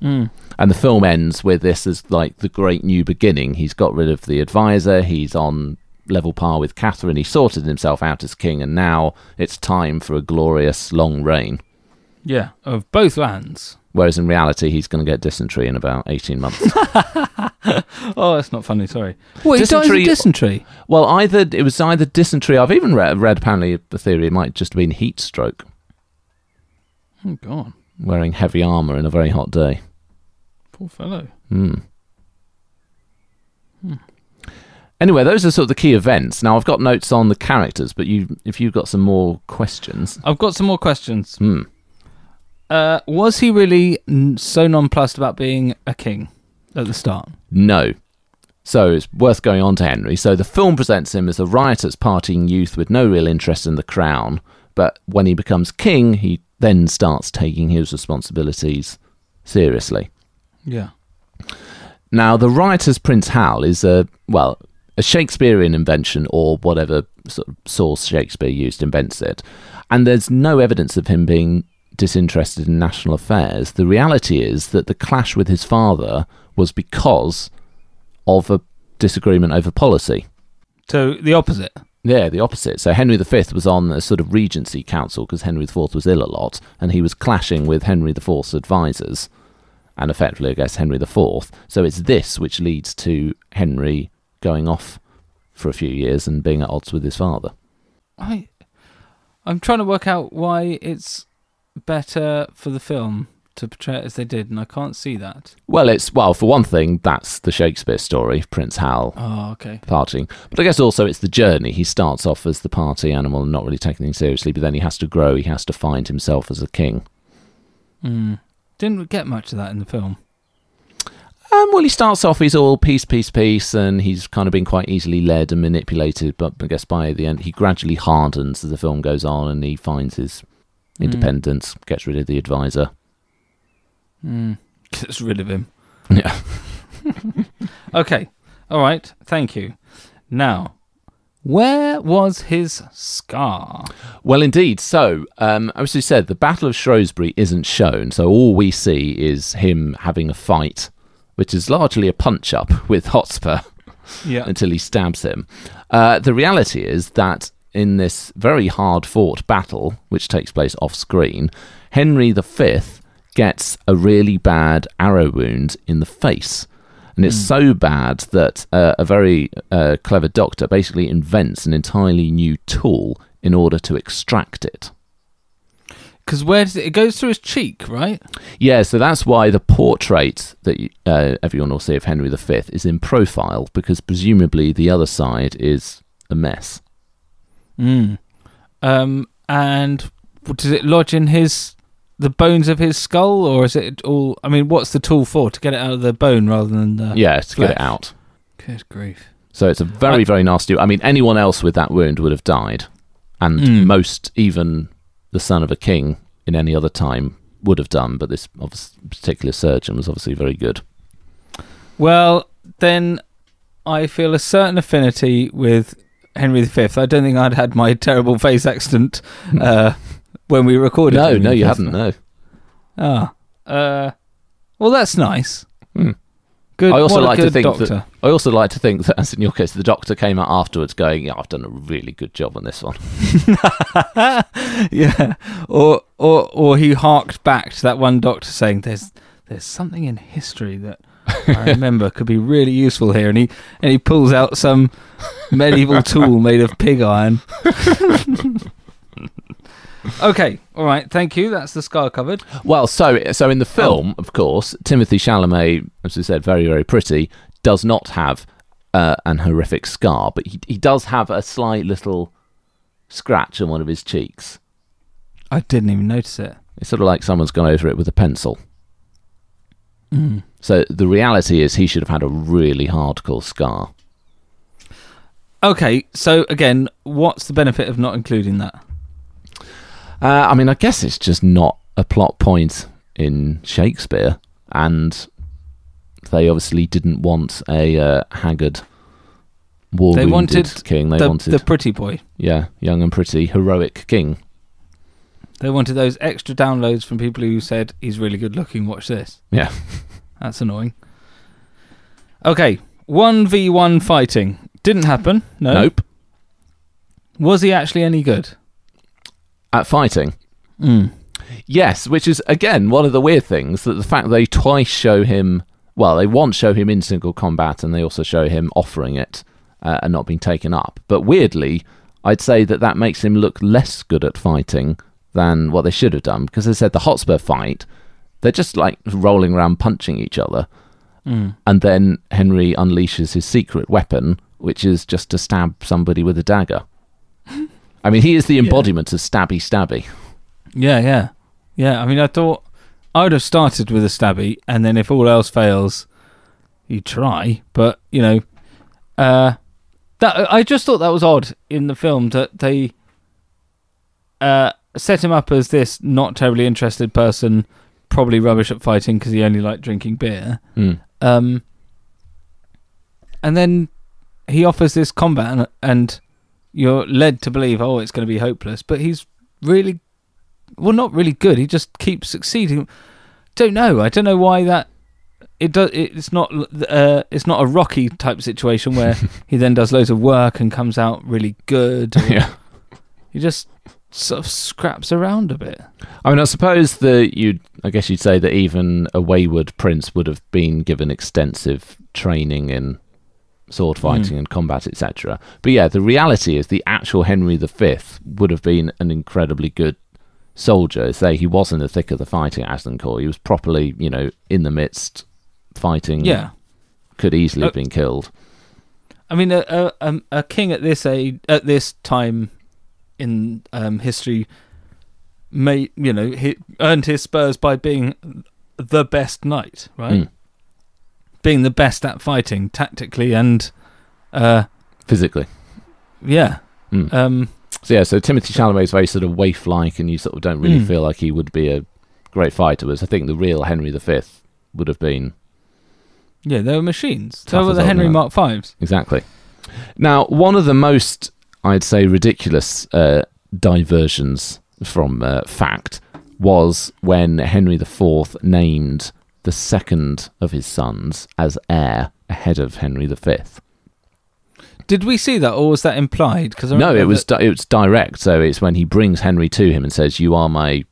Mm. And the film ends with this as like the great new beginning. He's got rid of the advisor, he's on level par with Catherine, he sorted himself out as king, and now it's time for a glorious long reign. Yeah, of both lands. Whereas in reality, he's going to get dysentery in about 18 months. Oh, that's not funny. Sorry. What? He dies Dysentery- of dysentery. well, either it was either dysentery. I've even read, read apparently the theory it might just have been heat stroke, Oh God, wearing heavy armor in a very hot day. poor fellow. Hmm. Anyway, those are sort of the key events. Now, I've got notes on the characters, but you, if you've got some more questions, I've got some more questions. hmm. Uh, was he really n- so nonplussed about being a king at the start? No. So it's worth going on to Henry. So the film presents him as a riotous partying youth with no real interest in the crown, but when he becomes king, he then starts taking his responsibilities seriously. Yeah. Now, the riotous Prince Hal is a well, a Shakespearean invention or whatever sort of source Shakespeare used invents it, and there's no evidence of him being disinterested in national affairs. The reality is that the clash with his father was because of a disagreement over policy. So the opposite. Yeah, the opposite. So Henry V was on a sort of regency council because Henry IV was ill a lot, and he was clashing with Henry IV's advisors, and effectively, I guess, Henry IV. So it's this which leads to Henry going off for a few years and being at odds with his father. I, I'm trying to work out why it's better for the film to portray it as they did, and I can't see that. Well, it's well for one thing, that's the Shakespeare story, Prince Hal Oh, okay. partying. But I guess also it's the journey. He starts off as the party animal and not really taking things seriously, but then he has to grow. He has to find himself as a king. Mm. Didn't get much of that in the film. Um, well, he starts off, he's all peace, peace, peace, and he's kind of been quite easily led and manipulated. But I guess by the end, he gradually hardens as the film goes on and he finds his Mm. independence, gets rid of the advisor. Mm. Gets rid of him. Yeah. Okay. All right. Thank you. Now, where was his scar? Well, indeed. So, um, as you said, the Battle of Shrewsbury isn't shown. So all we see is him having a fight, which is largely a punch up with Hotspur. Yeah. until he stabs him. Uh, the reality is that in this very hard fought battle, which takes place off screen, Henry V gets a really bad arrow wound in the face. And it's so bad that uh, a very uh, clever doctor basically invents an entirely new tool in order to extract it. Because where does it? It goes through his cheek, right? Yeah, so that's why the portrait that uh, everyone will see of Henry V is in profile, because presumably the other side is a mess. Mm. Um. And does it lodge in his the bones of his skull, or is it all? I mean, what's the tool for? To get it out of the bone rather than the? Yeah, to get it out. Good grief. So it's a very, I- very nasty. I mean, anyone else with that wound would have died, and Mm. most, even the son of a king in any other time, would have done. But this particular surgeon was obviously very good. Well, then I feel a certain affinity with Henry V. I don't think I'd had my terrible face accident uh, when we recorded. No, Henry no, you haven't. No. Ah, uh, well, that's nice. Hmm. Good. I also like to think doctor. that I also like to think that, as in your case, the doctor came out afterwards, going, "Yeah, I've done a really good job on this one." yeah, or or or he harked back to that one doctor saying, "There's there's something in history that I remember could be really useful here," and he and he pulls out some medieval tool made of pig iron. Okay, all right. Thank you. That's the scar covered. Well, so so in the film, of course, Timothée Chalamet, as we said, very very pretty, does not have uh, an horrific scar, but he he does have a slight little scratch on one of his cheeks. I didn't even notice it. It's sort of like someone's gone over it with a pencil. So the reality is, he should have had a really hardcore scar. Okay, so again, what's the benefit of not including that? Uh, I mean, I guess it's just not a plot point in Shakespeare, and they obviously didn't want a uh, haggard, war They wounded wanted king. They the, wanted, the pretty boy. yeah, young and pretty, heroic king. They wanted those extra downloads from people who said he's really good looking. Watch this. Yeah, That's annoying. Okay, one v one fighting didn't happen. No. nope. Was he actually any good? At fighting, Mm. yes, which is again one of the weird things that the fact they twice show him. Well, they once show him in single combat, and they also show him offering it uh, and not being taken up. But weirdly, I'd say that that makes him look less good at fighting than what they should have done because they said the Hotspur fight, they're just like rolling around punching each other, Mm. and then Henry unleashes his secret weapon, which is just to stab somebody with a dagger. I mean, he is the embodiment of stabby stabby. Yeah, yeah, yeah. I mean, I thought I would have started with a stabby, and then if all else fails, you try. But you know, uh, that I just thought that was odd in the film that they uh, set him up as this not terribly interested person, probably rubbish at fighting because he only liked drinking beer. Mm. Um, and then he offers this combat, and, and you're led to believe, oh, it's going to be hopeless. But he's really, well, not really good. He just keeps succeeding. Don't know. I don't know why that. It does. It's not. Uh, it's not a Rocky type situation where he then does loads of work and comes out really good. yeah. He just sort of scraps around a bit. I mean, I suppose that you'd, I guess you'd say that even a wayward prince would have been given extensive training in sword fighting and combat, etc. But yeah, the reality is the actual Henry V would have been an incredibly good soldier. Say he was in the thick of the fighting at Agincourt. He was properly, you know, in the midst fighting. Yeah. Could easily Uh, have been killed. I mean, a, a, um, a king at this age, at this time in um, history, may you know he earned his spurs by being the best knight, right? Mm. Being the best at fighting tactically and, uh, Physically. yeah, Mm. um, So yeah, so Timothée Chalamet is very sort of waif-like, and you sort of don't really Mm. feel like he would be a great fighter. Whereas I think the real Henry V would have been yeah, they were machines. So were the Henry. Mark Fives. exactly. Now, one of the most, I'd say, ridiculous uh, diversions from uh, fact was when Henry IV named the second of his sons as heir ahead of Henry V. Did we see that, or was that implied? Because No, it was di- it was direct. So it's when he brings Henry to him and says, "You are my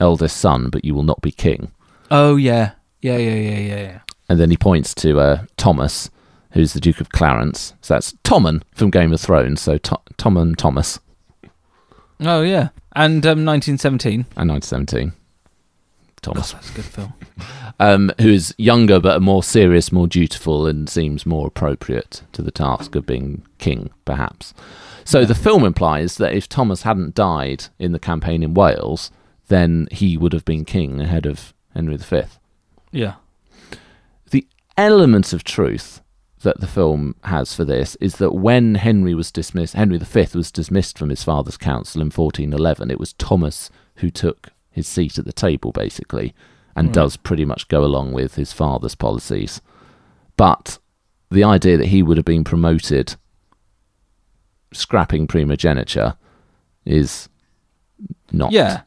eldest son, but you will not be king." Oh yeah, yeah, yeah, yeah, yeah, yeah. And then he points to uh, Thomas, who's the Duke of Clarence. So that's Tommen from Game of Thrones. So to- Tommen Thomas Oh yeah, and um, 1917. and 1917. God, Thomas, that's a good film. um, who is younger but more serious, more dutiful, and seems more appropriate to the task of being king, perhaps. So the film implies that if Thomas hadn't died in the campaign in Wales, then he would have been king ahead of Henry V. Yeah. the element of truth that the film has for this is that when Henry was dismissed, Henry V was dismissed from his father's council in 1411, it was Thomas who took his seat at the table, basically, and Right. does pretty much go along with his father's policies. But the idea that he would have been promoted, scrapping primogeniture, is not. Yeah.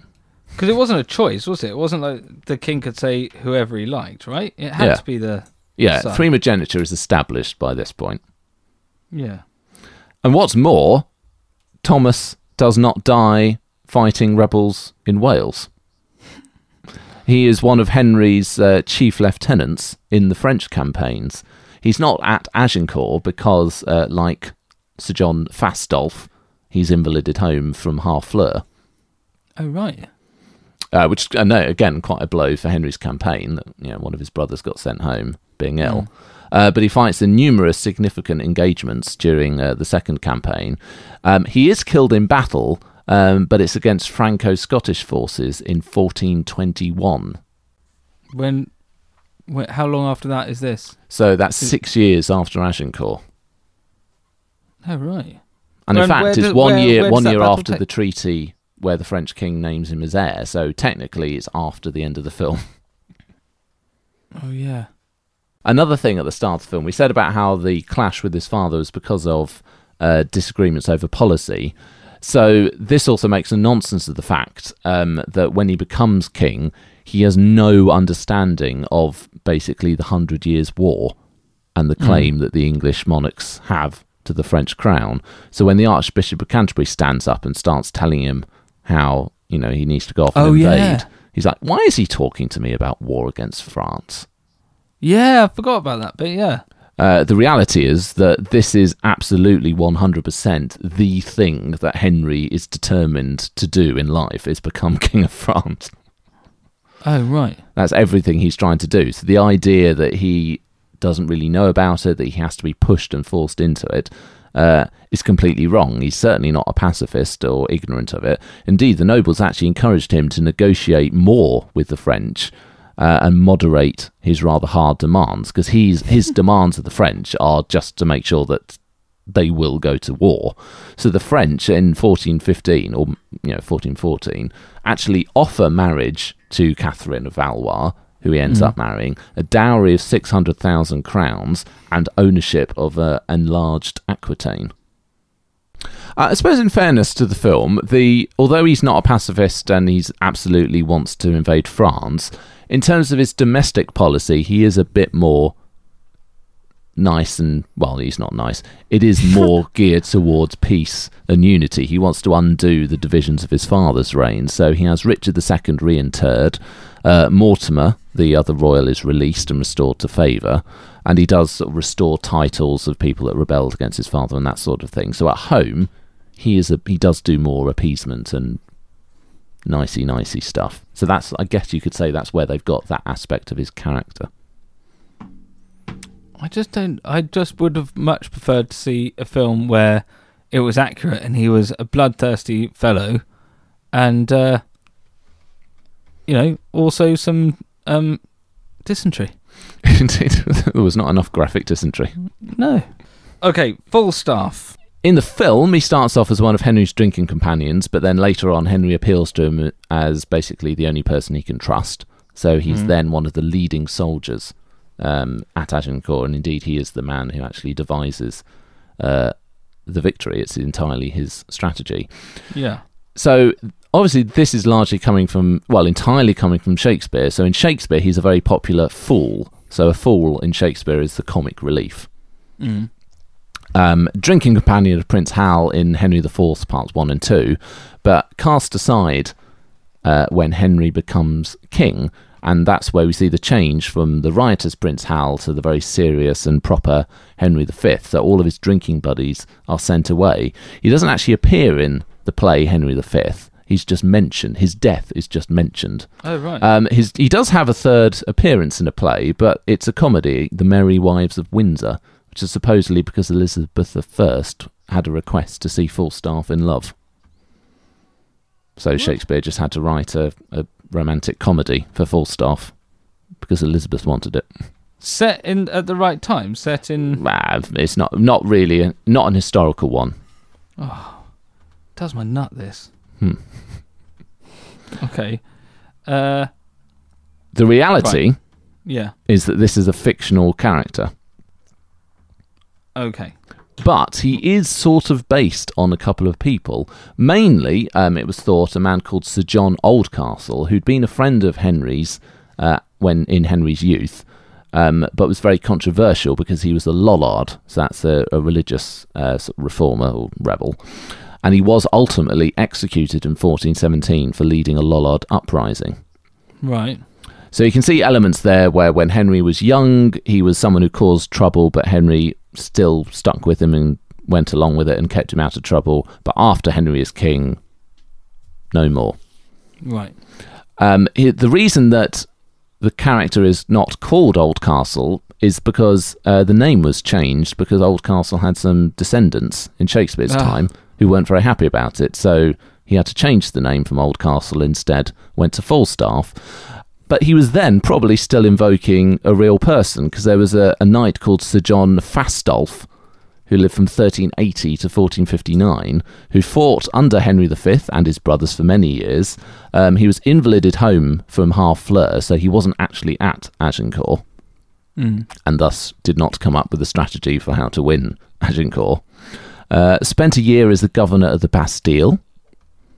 Because it wasn't a choice, was it? It wasn't like the king could say whoever he liked, right? It had Yeah. to be the Yeah, son. primogeniture is established by this point. yeah. And what's more, Thomas does not die fighting rebels in Wales. He is one of Henry's uh, chief lieutenants in the French campaigns. He's not at Agincourt because, uh, like Sir John Fastolf, he's invalided home from Harfleur. Oh right. uh, which I know again quite a blow for Henry's campaign. That you know one of his brothers got sent home being ill, uh, but he fights in numerous significant engagements during uh, the second campaign. Um, he is killed in battle, um, but it's against Franco-Scottish forces in 1421. When, when? How long after that is this? So that's six years after Agincourt. Oh right. And in fact, it's does- one where- year where one year after take- the treaty where the French king names him as heir. So technically, it's after the end of the film. Oh yeah. Another thing at the start of the film, we said about how the clash with his father was because of uh, disagreements over policy. So this also makes a nonsense of the fact um, that when he becomes king, he has no understanding of basically the Hundred Years' War and the claim that the English monarchs have to the French crown. So when the Archbishop of Canterbury stands up and starts telling him how you know he needs to go off and Oh, invade, yeah. he's like, "Why is he talking to me about war against France?" Yeah, I forgot about that. But yeah. Uh, the reality is that this is absolutely 100% the thing that Henry is determined to do in life is become king of France. Oh right. That's everything he's trying to do. So the idea that he doesn't really know about it, that he has to be pushed and forced into it, uh, is completely wrong. He's certainly not a pacifist or ignorant of it. Indeed, the nobles actually encouraged him to negotiate more with the French uh, and moderate his rather hard demands because he's his demands of the French are just to make sure that they will go to war. So the French in 1415 or you know 1414 actually offer marriage to Catherine of Valois, who he ends up marrying, a dowry of 600,000 crowns and ownership of an enlarged Aquitaine. Uh, I suppose, in fairness to the film, the although he's not a pacifist and he's absolutely wants to invade France, in terms of his domestic policy, he is a bit more nice and well he's not nice. It is more geared towards peace and unity. He wants to undo the divisions of his father's reign. So he has richard ii reinterred uh, mortimer the other royal is released and restored to favour and he does sort of restore titles of people that rebelled against his father and that sort of thing. So at home he is a he does do more appeasement and nicey nicey stuff so that's i guess you could say that's where they've got that aspect of his character I just don't. I just would have much preferred to see a film where it was accurate and he was a bloodthirsty fellow, and uh, you know, also some um, dysentery. Indeed, there was not enough graphic dysentery. No. Okay, Falstaff. In the film, he starts off as one of Henry's drinking companions, but then later on, Henry appeals to him as basically the only person he can trust. So he's then one of the leading soldiers um, at Agincourt, and indeed, he is the man who actually devises uh, the victory. It's entirely his strategy. Yeah. So obviously, this is largely coming from, well, entirely coming from Shakespeare. So in Shakespeare, he's a very popular fool. So a fool in Shakespeare is the comic relief. Mm. Um, drinking companion of Prince Hal in Henry IV, parts one and two, but cast aside uh, when Henry becomes king. And that's where we see the change from the riotous Prince Hal to the very serious and proper Henry V. So all of his drinking buddies are sent away. He doesn't actually appear in the play Henry V. He's just mentioned. His death is just mentioned. Oh right. Um, his he does have a third appearance in a play, but it's a comedy, The Merry Wives of Windsor, which is supposedly because Elizabeth I had a request to see Falstaff in love. So Shakespeare just had to write a, a romantic comedy for Falstaff because Elizabeth wanted it. set in at the right time. Set in. Ah, It's not not really a, not an historical one. Does my nut this? Hmm. Okay. Uh. The reality Yeah. is that this is a fictional character. Okay. but he is sort of based on a couple of people. Mainly, um, it was thought a man called Sir John Oldcastle, who'd been a friend of Henry's uh, when in Henry's youth, um, but was very controversial because he was a Lollard, so that's a, a religious uh, sort of reformer or rebel. And he was ultimately executed in 1417 for leading a Lollard uprising. Right. So you can see elements there where when Henry was young, he was someone who caused trouble, but Henry still stuck with him and went along with it and kept him out of trouble. But after Henry is king, no more. Right. Um, the reason that the character is not called Oldcastle is because uh, the name was changed because Oldcastle had some descendants in Shakespeare's Ah. time who weren't very happy about it, so he had to change the name from Oldcastle instead, went to Falstaff. But he was then probably still invoking a real person because there was a, a knight called Sir John Fastolf who lived from 1380 to 1459, who fought under Henry V and his brothers for many years. Um, he was invalided home from Harfleur, so he wasn't actually at Agincourt, Mm. and thus did not come up with a strategy for how to win Agincourt. Uh, spent a year as the governor of the Bastille.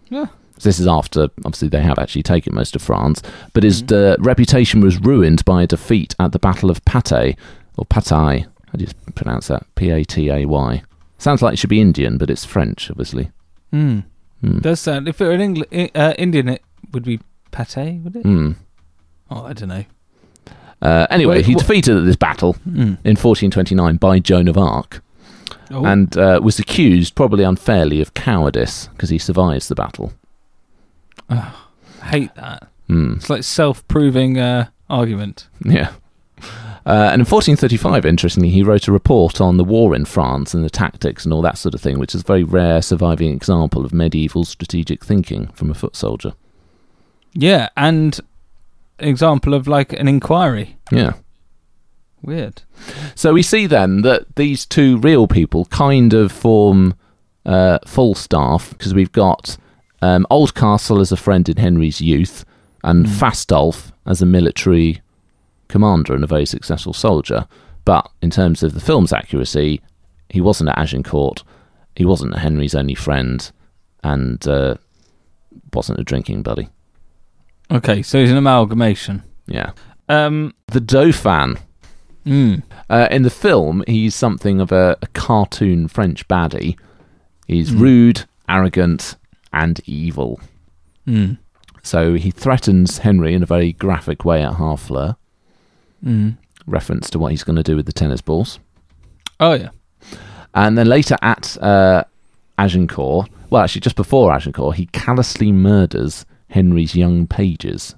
Yeah. This is after, obviously, they have actually taken most of France, but his uh, reputation was ruined by a defeat at the Battle of Patay, or Patay. How do you pronounce that? P A T A Y. Sounds like it should be Indian, but it's French, obviously. Mm. Hmm. Does sound. If it were an Engl- uh, Indian, it would be pate, would it? Hmm. Oh, I don't know. Uh, anyway, Wait, he defeated at this battle Mm. in 1429 by Joan of Arc Oh. and uh, was accused, probably unfairly, of cowardice because he survives the battle. Hate that. Hmm. It's like self-proving uh, argument. Yeah. Uh, and in 1435, interestingly, he wrote a report on the war in France and the tactics and all that sort of thing, which is a very rare surviving example of medieval strategic thinking from a foot soldier. Yeah, and example of like an inquiry. Yeah. Weird. So we see then that these two real people kind of form uh, Falstaff because we've got um, Oldcastle as a friend in Henry's youth and Fastolf as a military commander and a very successful soldier. But in terms of the film's accuracy, he wasn't at Agincourt, he wasn't Henry's only friend, and uh, wasn't a drinking buddy. Okay, so he's an amalgamation. Yeah. Um. The Dauphin. Mm. Uh, in the film, he's something of a, a cartoon French baddie. He's rude, arrogant, and evil. Mm. So he threatens Henry in a very graphic way at Harfleur, Mm. reference to what he's going to do with the tennis balls. Oh yeah. And then later at uh, Agincourt, well, actually just before Agincourt, he callously murders Henry's young pages.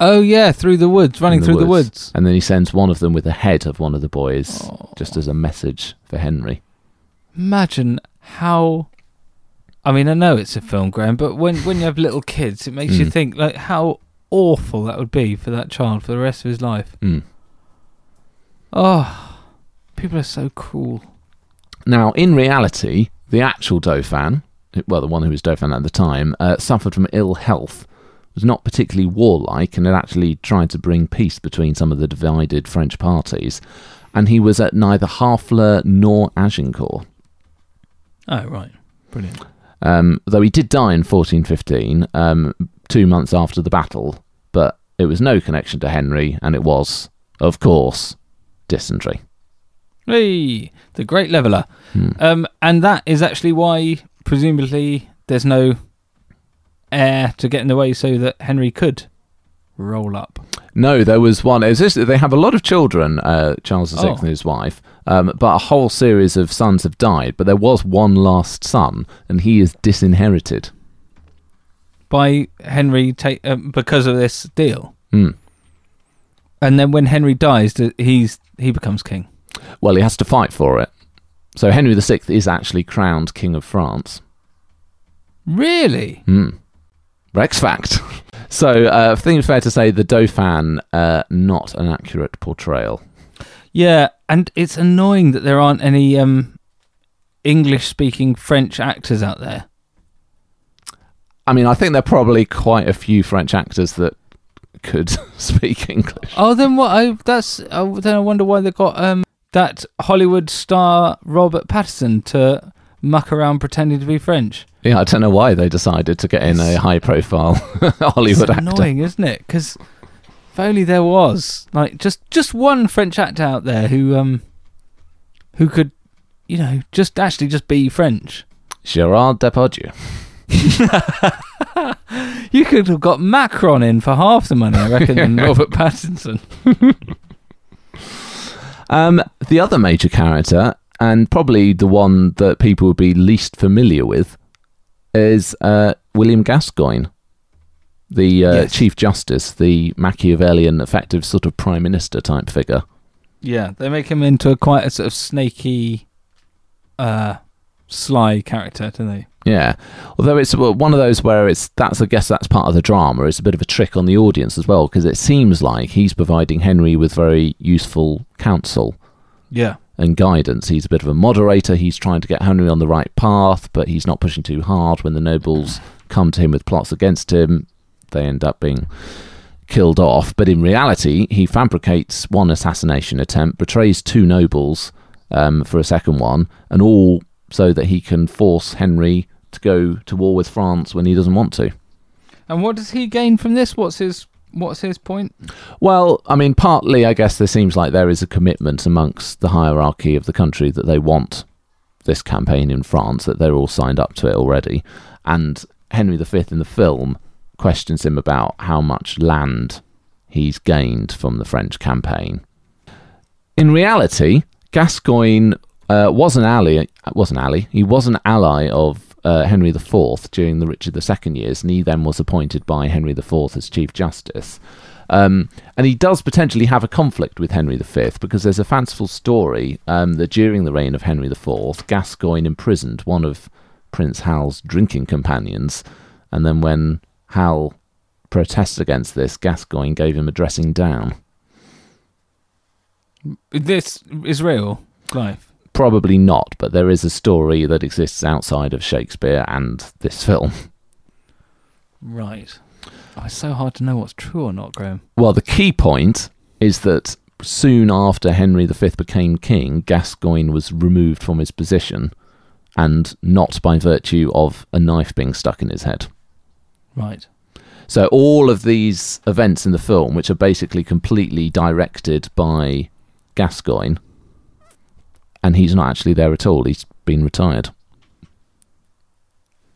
Oh yeah, through the woods, running in through the woods. And then he sends one of them with the head of one of the boys, Oh. just as a message for Henry. Imagine how. I mean, I know it's a film, Graham, but when when you have little kids, it makes you Mm. think like how awful that would be for that child for the rest of his life. Mm. Oh, people are so cruel. Now, in reality, the actual Dauphin, well, the one who was Dauphin at the time, uh, suffered from ill health, was not particularly warlike, and had actually tried to bring peace between some of the divided French parties. And he was at neither Harfleur nor Agincourt. Oh right, brilliant. Um, though he did die in 1415, um, two months after the battle, but it was no connection to Henry, and it was, of course, dysentery. Hey, the great leveler. Hmm. Um, and that is actually why, presumably, there's no heir to get in the way, so that Henry could roll up. No, there was one. It's just, they have a lot of children, uh, Charles VI Oh. and his wife, um, but a whole series of sons have died. But there was one last son, and he is disinherited. by Henry take um, because of this deal. Hmm. And then when Henry dies, he's he becomes king. Well, he has to fight for it. So Henry VI is actually crowned King of France. Really? Hmm. Rex fact. so uh, I think it's fair to say the Dauphin, uh, not an accurate portrayal. Yeah, and it's annoying that there aren't any um, English-speaking French actors out there. I mean, I think there are probably quite a few French actors that could speak English. Oh, then what? I that's uh, then I wonder why they got um that Hollywood star Robert Pattinson to muck around pretending to be French. Yeah, I don't know why they decided to get in a high-profile Hollywood it's actor. annoying, isn't it? Because if only there was like just just one French actor out there who um who could you know just actually just be French. Gerard Depardieu. You could have got Macron in for half the money, I reckon, than Robert Pattinson. Um, the other major character, and probably the one that people would be least familiar with, is uh, William Gascoigne. The uh, Yes. Chief Justice, the Machiavellian, effective sort of prime minister type figure. Yeah, they make him into a quite a sort of snaky, uh, sly character, don't they? Yeah, although it's one of those where it's that's I guess that's part of the drama. It's a bit of a trick on the audience as well because it seems like he's providing Henry with very useful counsel Yeah. and guidance. He's a bit of a moderator. He's trying to get Henry on the right path, but he's not pushing too hard. When the nobles come to him with plots against him, they end up being killed off. But in reality, he fabricates one assassination attempt, betrays two nobles um, for a second one, and all so that he can force Henry to go to war with France when he doesn't want to. And what does he gain from this? What's his What's his point? Well, I mean, partly, I guess there seems like there is a commitment amongst the hierarchy of the country that they want this campaign in France, that they're all signed up to it already. And Henry V in the film questions him about how much land he's gained from the French campaign. In reality, Gascoigne uh, was an ally. Was an ally. He was an ally of uh, Henry IV during the Richard II years, and he then was appointed by Henry IV as Chief Justice. Um, and he does potentially have a conflict with Henry V because there's a fanciful story um, that during the reign of Henry IV, Gascoigne imprisoned one of Prince Hal's drinking companions, and then when Hal protests against this, Gascoigne gave him a dressing down. This is real life. Probably not, but there is a story that exists outside of Shakespeare and this film. Right. Oh, it's so hard to know what's true or not, Graham. Well, the key point is that soon after Henry V became king, Gascoigne was removed from his position, and not by virtue of a knife being stuck in his head. Right. So all of these events in the film, which are basically completely directed by Gascoigne, and he's not actually there at all. He's been retired.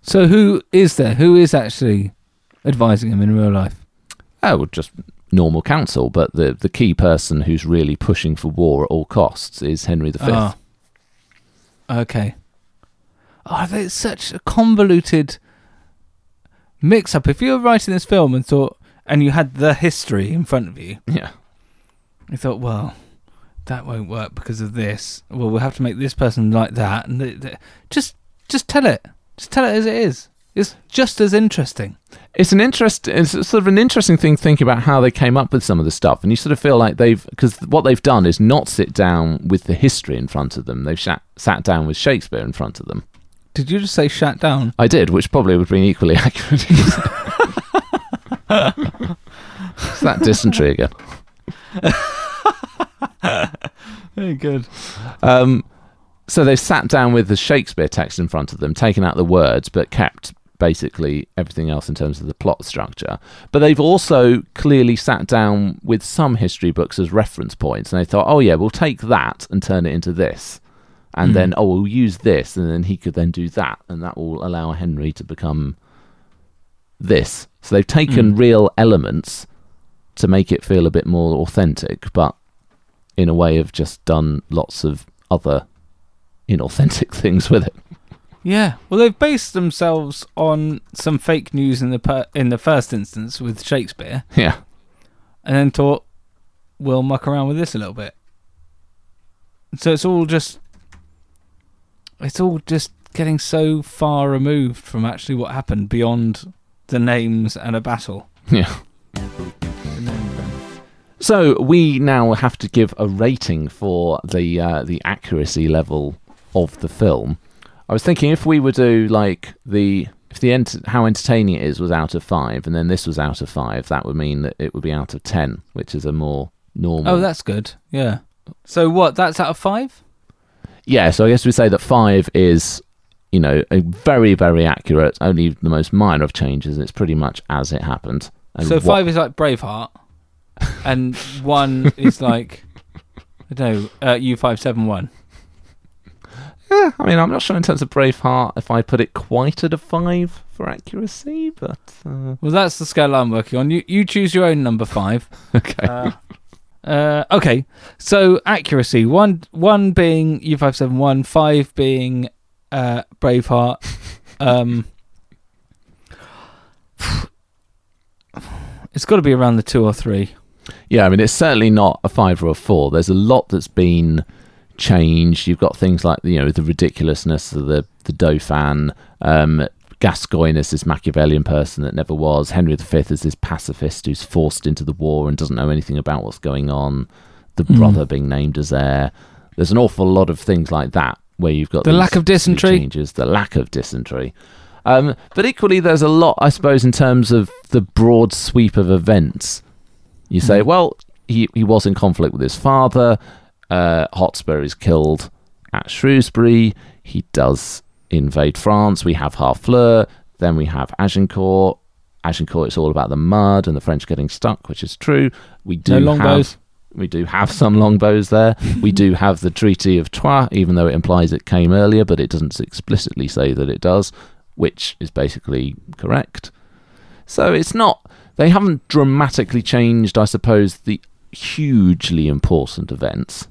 So who is there? Who is actually advising him in real life? Oh, just normal counsel, but the the key person who's really pushing for war at all costs is Henry V. Ah. Okay. Oh, it's such a convoluted mix up. If you were writing this film and thought, and you had the history in front of you, Yeah. you thought, well, that won't work because of this. Well, we'll have to make this person like that, and th- th- just just tell it. Just tell it as it is. It's just as interesting. It's an interest. It's sort of an interesting thing thinking about how they came up with some of the stuff, and you sort of feel like they've because what they've done is not sit down with the history in front of them. They've sat sat down with Shakespeare in front of them. Did you just say shut down? I did, which probably would have been equally accurate. it's that dysentery again. Very good. Um, so they've sat down with the Shakespeare text in front of them, taken out the words, but kept basically everything else in terms of the plot structure. But they've also clearly sat down with some history books as reference points, and they thought, oh yeah, we'll take that and turn it into this. And Hmm. then, oh, we'll use this, and then he could then do that, and that will allow Henry to become this. So they've taken Mm. real elements to make it feel a bit more authentic, but in a way have just done lots of other inauthentic things with it. Yeah. Well, they've based themselves on some fake news in the per- in the first instance with Shakespeare, Yeah. and then thought we'll muck around with this a little bit. So it's all just it's all just getting so far removed from actually what happened beyond the names and a battle. Yeah. So we now have to give a rating for the uh, the accuracy level of the film. I was thinking if we were to like the if the ent- how entertaining it is was out of five, and then this was out of five, that would mean that it would be out of ten, which is a more normal. Oh, that's good. Yeah. So what? That's out of five. Yeah. So I guess we say that five is you know a very very accurate, only the most minor of changes. It's pretty much as it happened. And so what- five is like Braveheart, and one is like I don't know uh, U five seven one. Yeah, I mean, I'm not sure in terms of Braveheart if I put it quite at a five for accuracy, but uh, Well, that's the scale I'm working on. You you choose your own number five. okay. Uh, uh, okay, so accuracy one one being U five seven one, five being uh, Braveheart. Um, It's got to be around the two or three. Yeah, I mean, it's certainly not a five or a four. There's a lot that's been changed. You've got things like you know the ridiculousness of the the Dauphin, um, Gascoigne as this Machiavellian person that never was, Henry V as this pacifist who's forced into the war and doesn't know anything about what's going on, the Mm. brother being named as heir. There's an awful lot of things like that where you've got The lack of dysentery. changes, the lack of dysentery. Um, but equally, there's a lot, I suppose, in terms of the broad sweep of events. You say, Mm. well, he, he was in conflict with his father. Uh, Hotspur is killed at Shrewsbury. He does invade France. We have Harfleur. Then we have Agincourt. Agincourt, it's all about the mud and the French getting stuck, which is true. We do No longbows. have we do have some longbows there. we do have the Treaty of Troyes, even though it implies it came earlier, but it doesn't explicitly say that it does, which is basically correct. So it's not. They haven't dramatically changed, I suppose, the hugely important events,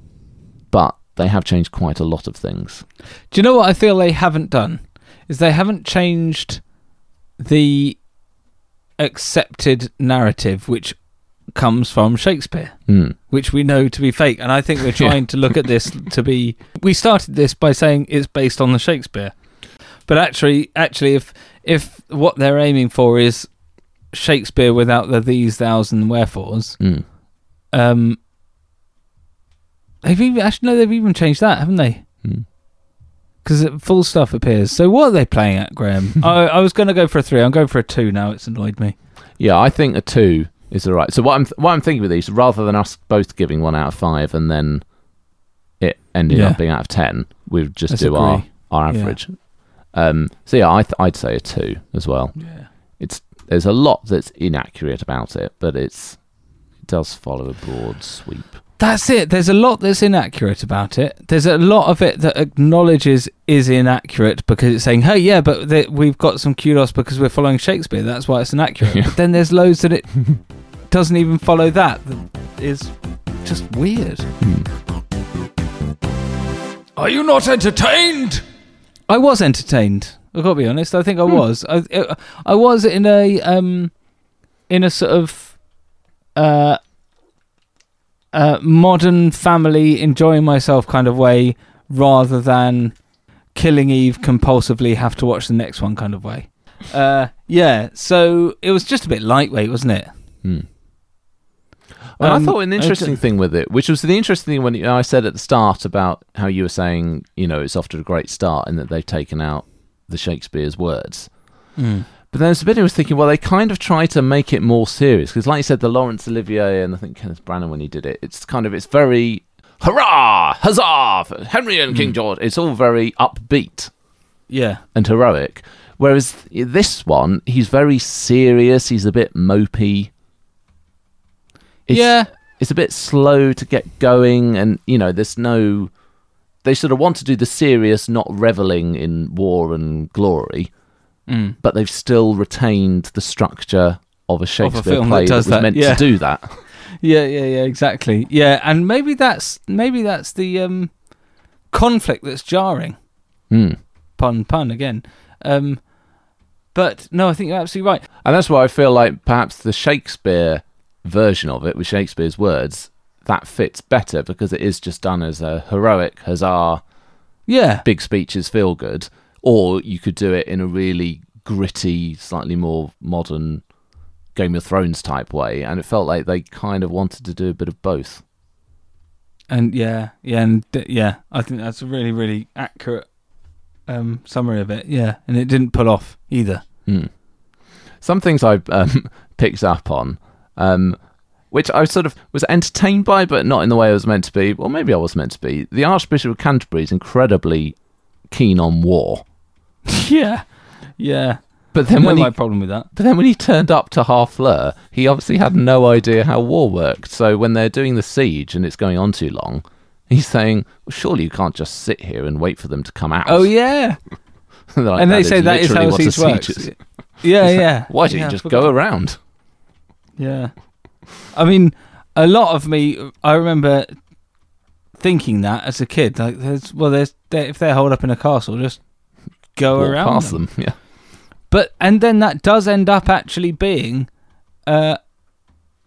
but they have changed quite a lot of things. Do you know what I feel they haven't done? Is they haven't changed the accepted narrative which comes from Shakespeare, Hmm. which we know to be fake. And I think we're trying to look at this to be. We started this by saying it's based on the Shakespeare, but actually, actually, if if what they're aiming for is Shakespeare without the these, thous, and wherefores, Hmm. um, they've even actually no, they've even changed that, haven't they? Hmm. Because Falstaff appears. So what are they playing at, Graham? I, I was going to go for a three. I'm going for a two now. It's annoyed me. Yeah, I think a two is the right. So what I'm what I'm thinking with these, rather than us both giving one out of five and then it ending Yeah. up being out of ten, we would just Let's do our agree. our Yeah. average. Um, so yeah, I th- I'd say a two as well. Yeah. It's there's a lot that's inaccurate about it, but it's it does follow a broad sweep. That's it. There's a lot that's inaccurate about it. There's a lot of it that acknowledges is inaccurate because it's saying, "Hey, yeah, but th- we've got some kudos because we're following Shakespeare. That's why it's inaccurate." Yeah. But then there's loads that it doesn't even follow that. That is just weird. Are you not entertained? I was entertained. I've got to be honest. I think I was. I, I was in a um, in a sort of uh, uh, modern family enjoying myself kind of way, rather than killing Eve compulsively have to watch the next one kind of way. Uh, yeah. So it was just a bit lightweight, wasn't it? Hmm. Well, Um, I thought an interesting thing with it, which was the interesting thing when you, I said at the start about how you were saying, you know, it's off to a great start and that they've taken out the Shakespeare's words. But then there's a bit I was thinking, well, they kind of try to make it more serious because, like you said, the Laurence Olivier and I think Kenneth Branagh when he did it, it's kind of it's very hurrah, huzzah, for Henry and King mm. George. It's all very upbeat Yeah. and heroic. Whereas this one, he's very serious. He's a bit mopey. It's, yeah. it's a bit slow to get going, and you know, there's no. They sort of want to do the serious, not reveling in war and glory, Mm. but they've still retained the structure of a Shakespeare film play that, does was that, meant yeah. to do that. Yeah, yeah, yeah, exactly. Yeah, and maybe that's maybe that's the um, conflict that's jarring. Hmm. Pun, pun again. Um, but no, I think you're absolutely right. And that's why I feel like perhaps the Shakespeare version of it, with Shakespeare's words, that fits better because it is just done as a heroic huzzah Yeah, big speeches feel good, or you could do it in a really gritty, slightly more modern Game of Thrones type way, and it felt like they kind of wanted to do a bit of both. and yeah, yeah, and d- yeah, I think that's a really, really accurate um, summary of it. Yeah, and it didn't pull off either. Hmm. Some things I um, picked up on, um, which I sort of was entertained by, but not in the way I was meant to be. Well, maybe I was meant to be. The Archbishop of Canterbury is incredibly keen on war, yeah, yeah. but Then then when he my problem with that. But then when he turned up to Harfleur, he obviously had no idea how war worked. So when they're doing the siege and it's going on too long, he's saying, well, surely you can't just sit here and wait for them to come out. Oh yeah, They're like, and they say that is how a siege works. is." Yeah, yeah. Why don't Yeah, you just go around? Yeah. I mean, a lot of me, I remember thinking that as a kid. Like, there's, well, there's, if they're holed up in a castle, just go Walk around past them. them. Yeah. But, and then that does end up actually being uh,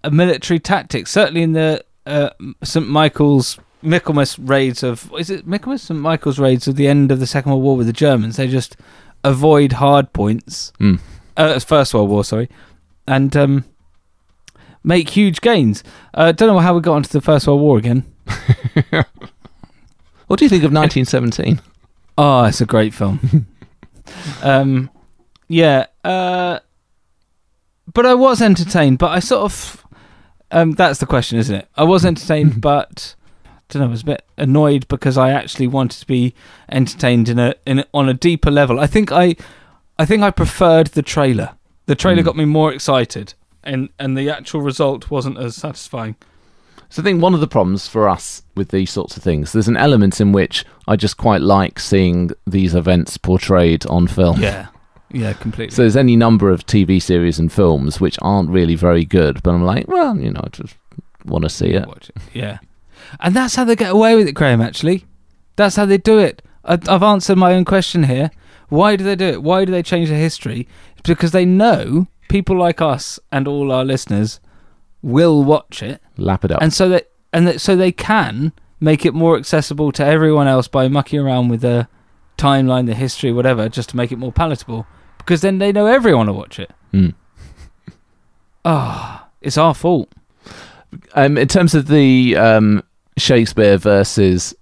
a military tactic. Certainly in the uh, St Michael's Michaelmas raids of is it Michaelmas St Michael's raids of the end of the Second World War with the Germans. They just avoid hard points. Mm. Uh, First World War, sorry, and um, make huge gains. I uh, don't know how we got onto the First World War again. What do you think of 1917? Oh, it's a great film. um, yeah, uh, but I was entertained. But I sort of um, that's the question, isn't it? I was entertained, but I don't know. I was a bit annoyed because I actually wanted to be entertained in a in a, on a deeper level. I think I, I think I preferred the trailer. The trailer Mm. got me more excited, and and the actual result wasn't as satisfying. So I think one of the problems for us with these sorts of things, there's an element in which I just quite like seeing these events portrayed on film. Yeah, yeah, completely. So there's any number of TV series and films which aren't really very good, but I'm like, well, you know, I just want to see it. Watch it. Yeah. And that's how they get away with it, Graham, actually. That's how they do it. I've answered my own question here. Why do they do it? Why do they change the history? Because they know people like us and all our listeners will watch it. Lap it up. And so that and that, so they can make it more accessible to everyone else by mucking around with the timeline, the history, whatever, just to make it more palatable. Because then they know everyone will watch it. Mm. Ah, it's our fault. Um, in terms of the um, Shakespeare versus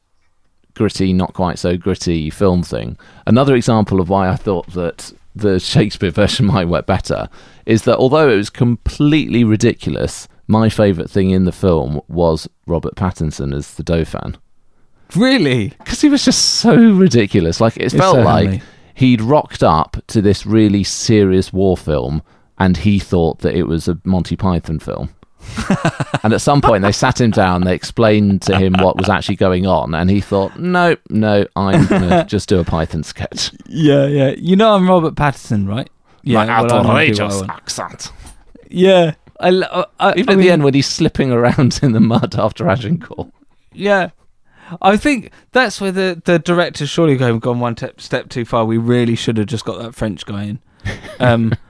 gritty, not quite so gritty film thing, another example of why I thought that the Shakespeare version might work better is that although it was completely ridiculous, my favourite thing in the film was Robert Pattinson as the Dauphin. Really? Because he was just so ridiculous. Like, it felt like he'd rocked up to this really serious war film and he thought that it was a Monty Python film. and at some point, they sat him down, they explained to him what was actually going on, and he thought, no, no, I'm going to just do a Python sketch. Yeah, yeah. You know I'm Robert Pattinson, right? Yeah. like, well, I I want. accent. Yeah. I, lo- I, Even I at mean, the end, when he's slipping around in the mud after Agincourt. Yeah. I think that's where the, the director surely going gone one te- step too far. We really should have just got that French guy in. Um,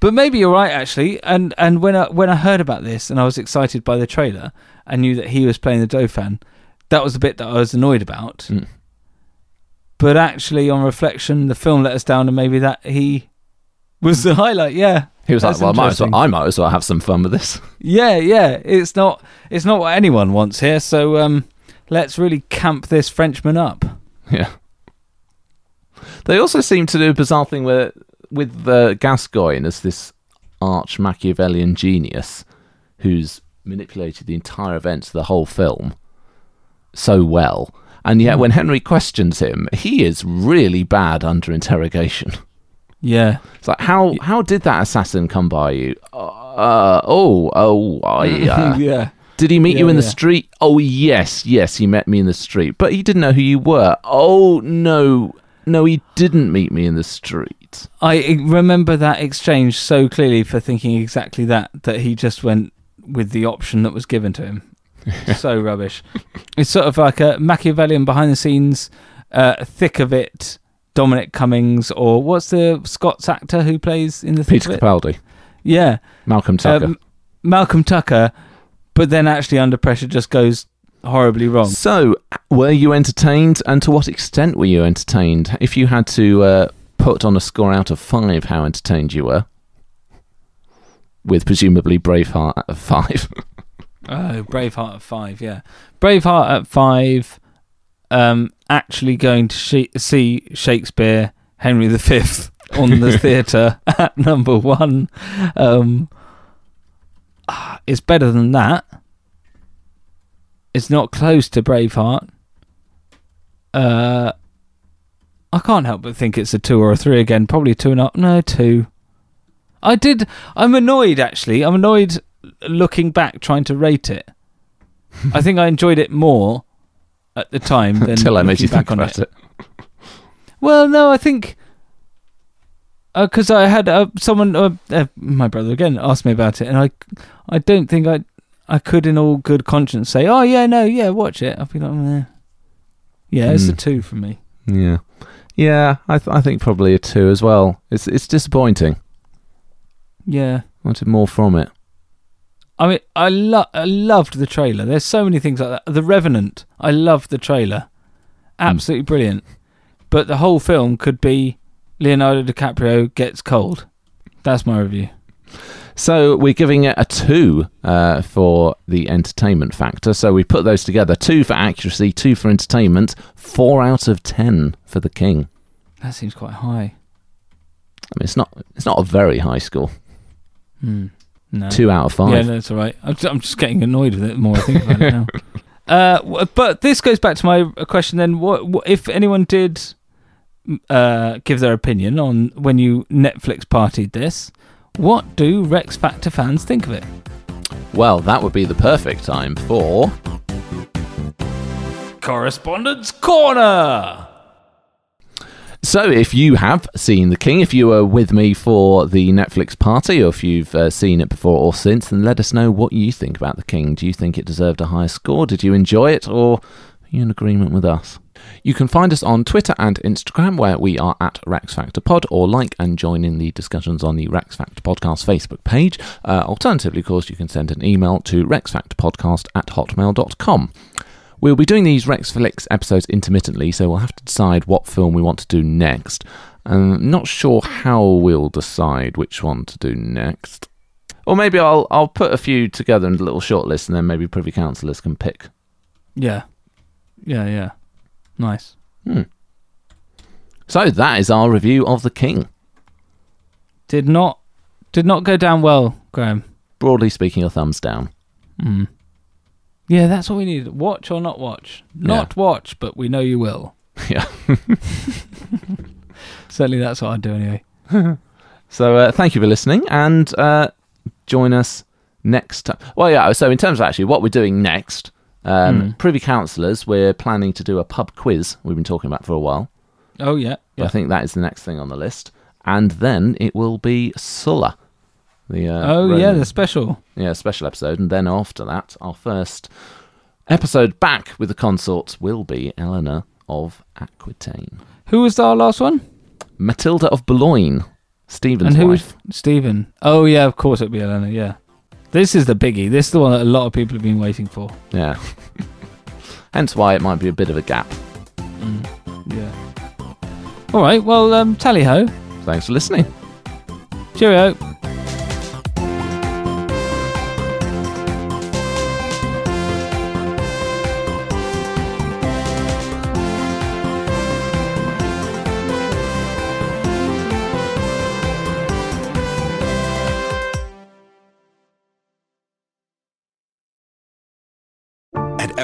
but maybe you're right actually. And and when I when I heard about this and I was excited by the trailer and knew that he was playing the Dauphin, that was the bit that I was annoyed about. Mm. But actually, on reflection, the film let us down, and maybe that he was the highlight. Yeah, He was That's like, well, I might, as well. I might as well have some fun with this. Yeah, yeah. It's not it's not what anyone wants here, so um let's really camp this Frenchman up. Yeah. They also seem to do a bizarre thing where, with uh, Gascoigne as this arch Machiavellian genius who's manipulated the entire events of the whole film so well. And yet, when Henry questions him, he is really bad under interrogation. Yeah. It's like, how how did that assassin come by you? Uh, oh, oh, I, uh, yeah. did he meet you Yeah, in the street? Oh, yes, yes, he met me in the street. But he didn't know who you were. Oh, no, no, he didn't meet me in the street. I remember that exchange so clearly for thinking exactly that that he just went with the option that was given to him. so rubbish. It's sort of like a Machiavellian behind the scenes uh, thick of it Dominic Cummings or what's the Scots actor who plays in the thick Peter? Capaldi, Yeah. Malcolm Tucker. Um, Malcolm Tucker, but then actually under pressure just goes horribly wrong. so, were you entertained, and to what extent were you entertained? If you had to uh, put on a score out of five, how entertained you were, with presumably Braveheart at five. Oh, Braveheart at five, yeah. Braveheart at five. Um, actually going to see Shakespeare Henry V on the theatre at number one. Um, ah, it's better than that. It's not close to Braveheart. Uh, I can't help but think it's a two or a three again. Probably two and a half. No, two. I did. I'm annoyed actually. I'm annoyed looking back trying to rate it. I think I enjoyed it more at the time than Until I made you think back on about it. Well, no, I think because I had uh, someone, uh, uh, my brother again, asked me about it, and I, I don't think I, I could in all good conscience say, oh yeah, no, yeah, watch it. I'd be like, eh. yeah, it's a Hmm. two for me. Yeah, yeah. I th- I think probably a two as well. It's it's disappointing. Yeah, wanted more from it. I mean, I, lo- I loved the trailer. There's so many things like that. The Revenant, I loved the trailer. Hmm. Absolutely brilliant. But the whole film could be Leonardo DiCaprio gets cold. That's my review. So we're giving it a two uh, for the entertainment factor. So we put those together: two for accuracy, two for entertainment, four out of ten for the King. That seems quite high. I mean, it's not it's not a very high score. Hmm. No. Two out of five. Yeah, no, that's all right. I'm just, I'm just getting annoyed with it more I think about it now. Uh, but this goes back to my question then. What, what if anyone did uh, give their opinion on when you Netflix partied this? What do Rex Factor fans think of it? Well, that would be the perfect time for. Correspondence Corner. So, if you have seen The King, if you were with me for the Netflix party, or if you've uh, seen it before or since, then let us know what you think about The King. Do you think it deserved a higher score? Did you enjoy it? Or are you in agreement with us? You can find us on Twitter and Instagram, where we are at Rex Factor Pod, or like and join in the discussions on the Rex Factor Podcast Facebook page. Uh, alternatively, of course, you can send an email to rexfactorpodcast at hotmail.com. We'll be doing these Rexflix episodes intermittently, so we'll have to decide what film we want to do next. Um, not sure how we'll decide which one to do next. Or maybe I'll I'll put a few together in a little short list, and then maybe privy councillors can pick. Yeah. Yeah, yeah. Nice. So that is our review of The King. Did not did not go down well, Graham. Broadly speaking, a thumbs down. Mm. Yeah, that's what we need. Watch or not watch? Not watch, but we know you will. yeah. Certainly that's what I'd do anyway. So uh, thank you for listening, and uh, join us next time. Well, yeah. So in terms of actually what we're doing next, um, Hmm. privy councillors, we're planning to do a pub quiz. We've been talking about for a while. Oh yeah. I think that is the next thing on the list, and then it will be Sulla. The uh, oh yeah, the special. yeah special episode, and then after that, our first episode back with the consort will be Eleanor of Aquitaine, Who was our last one? Matilda of Boulogne, Stephen's and who wife. was Stephen? Oh yeah, of course it'd be Eleanor. Yeah. This is the biggie. This is the one that a lot of people have been waiting for. Yeah. Hence why it might be a bit of a gap. Yeah. All right. Well, um, tally ho. Thanks for listening. Cheerio.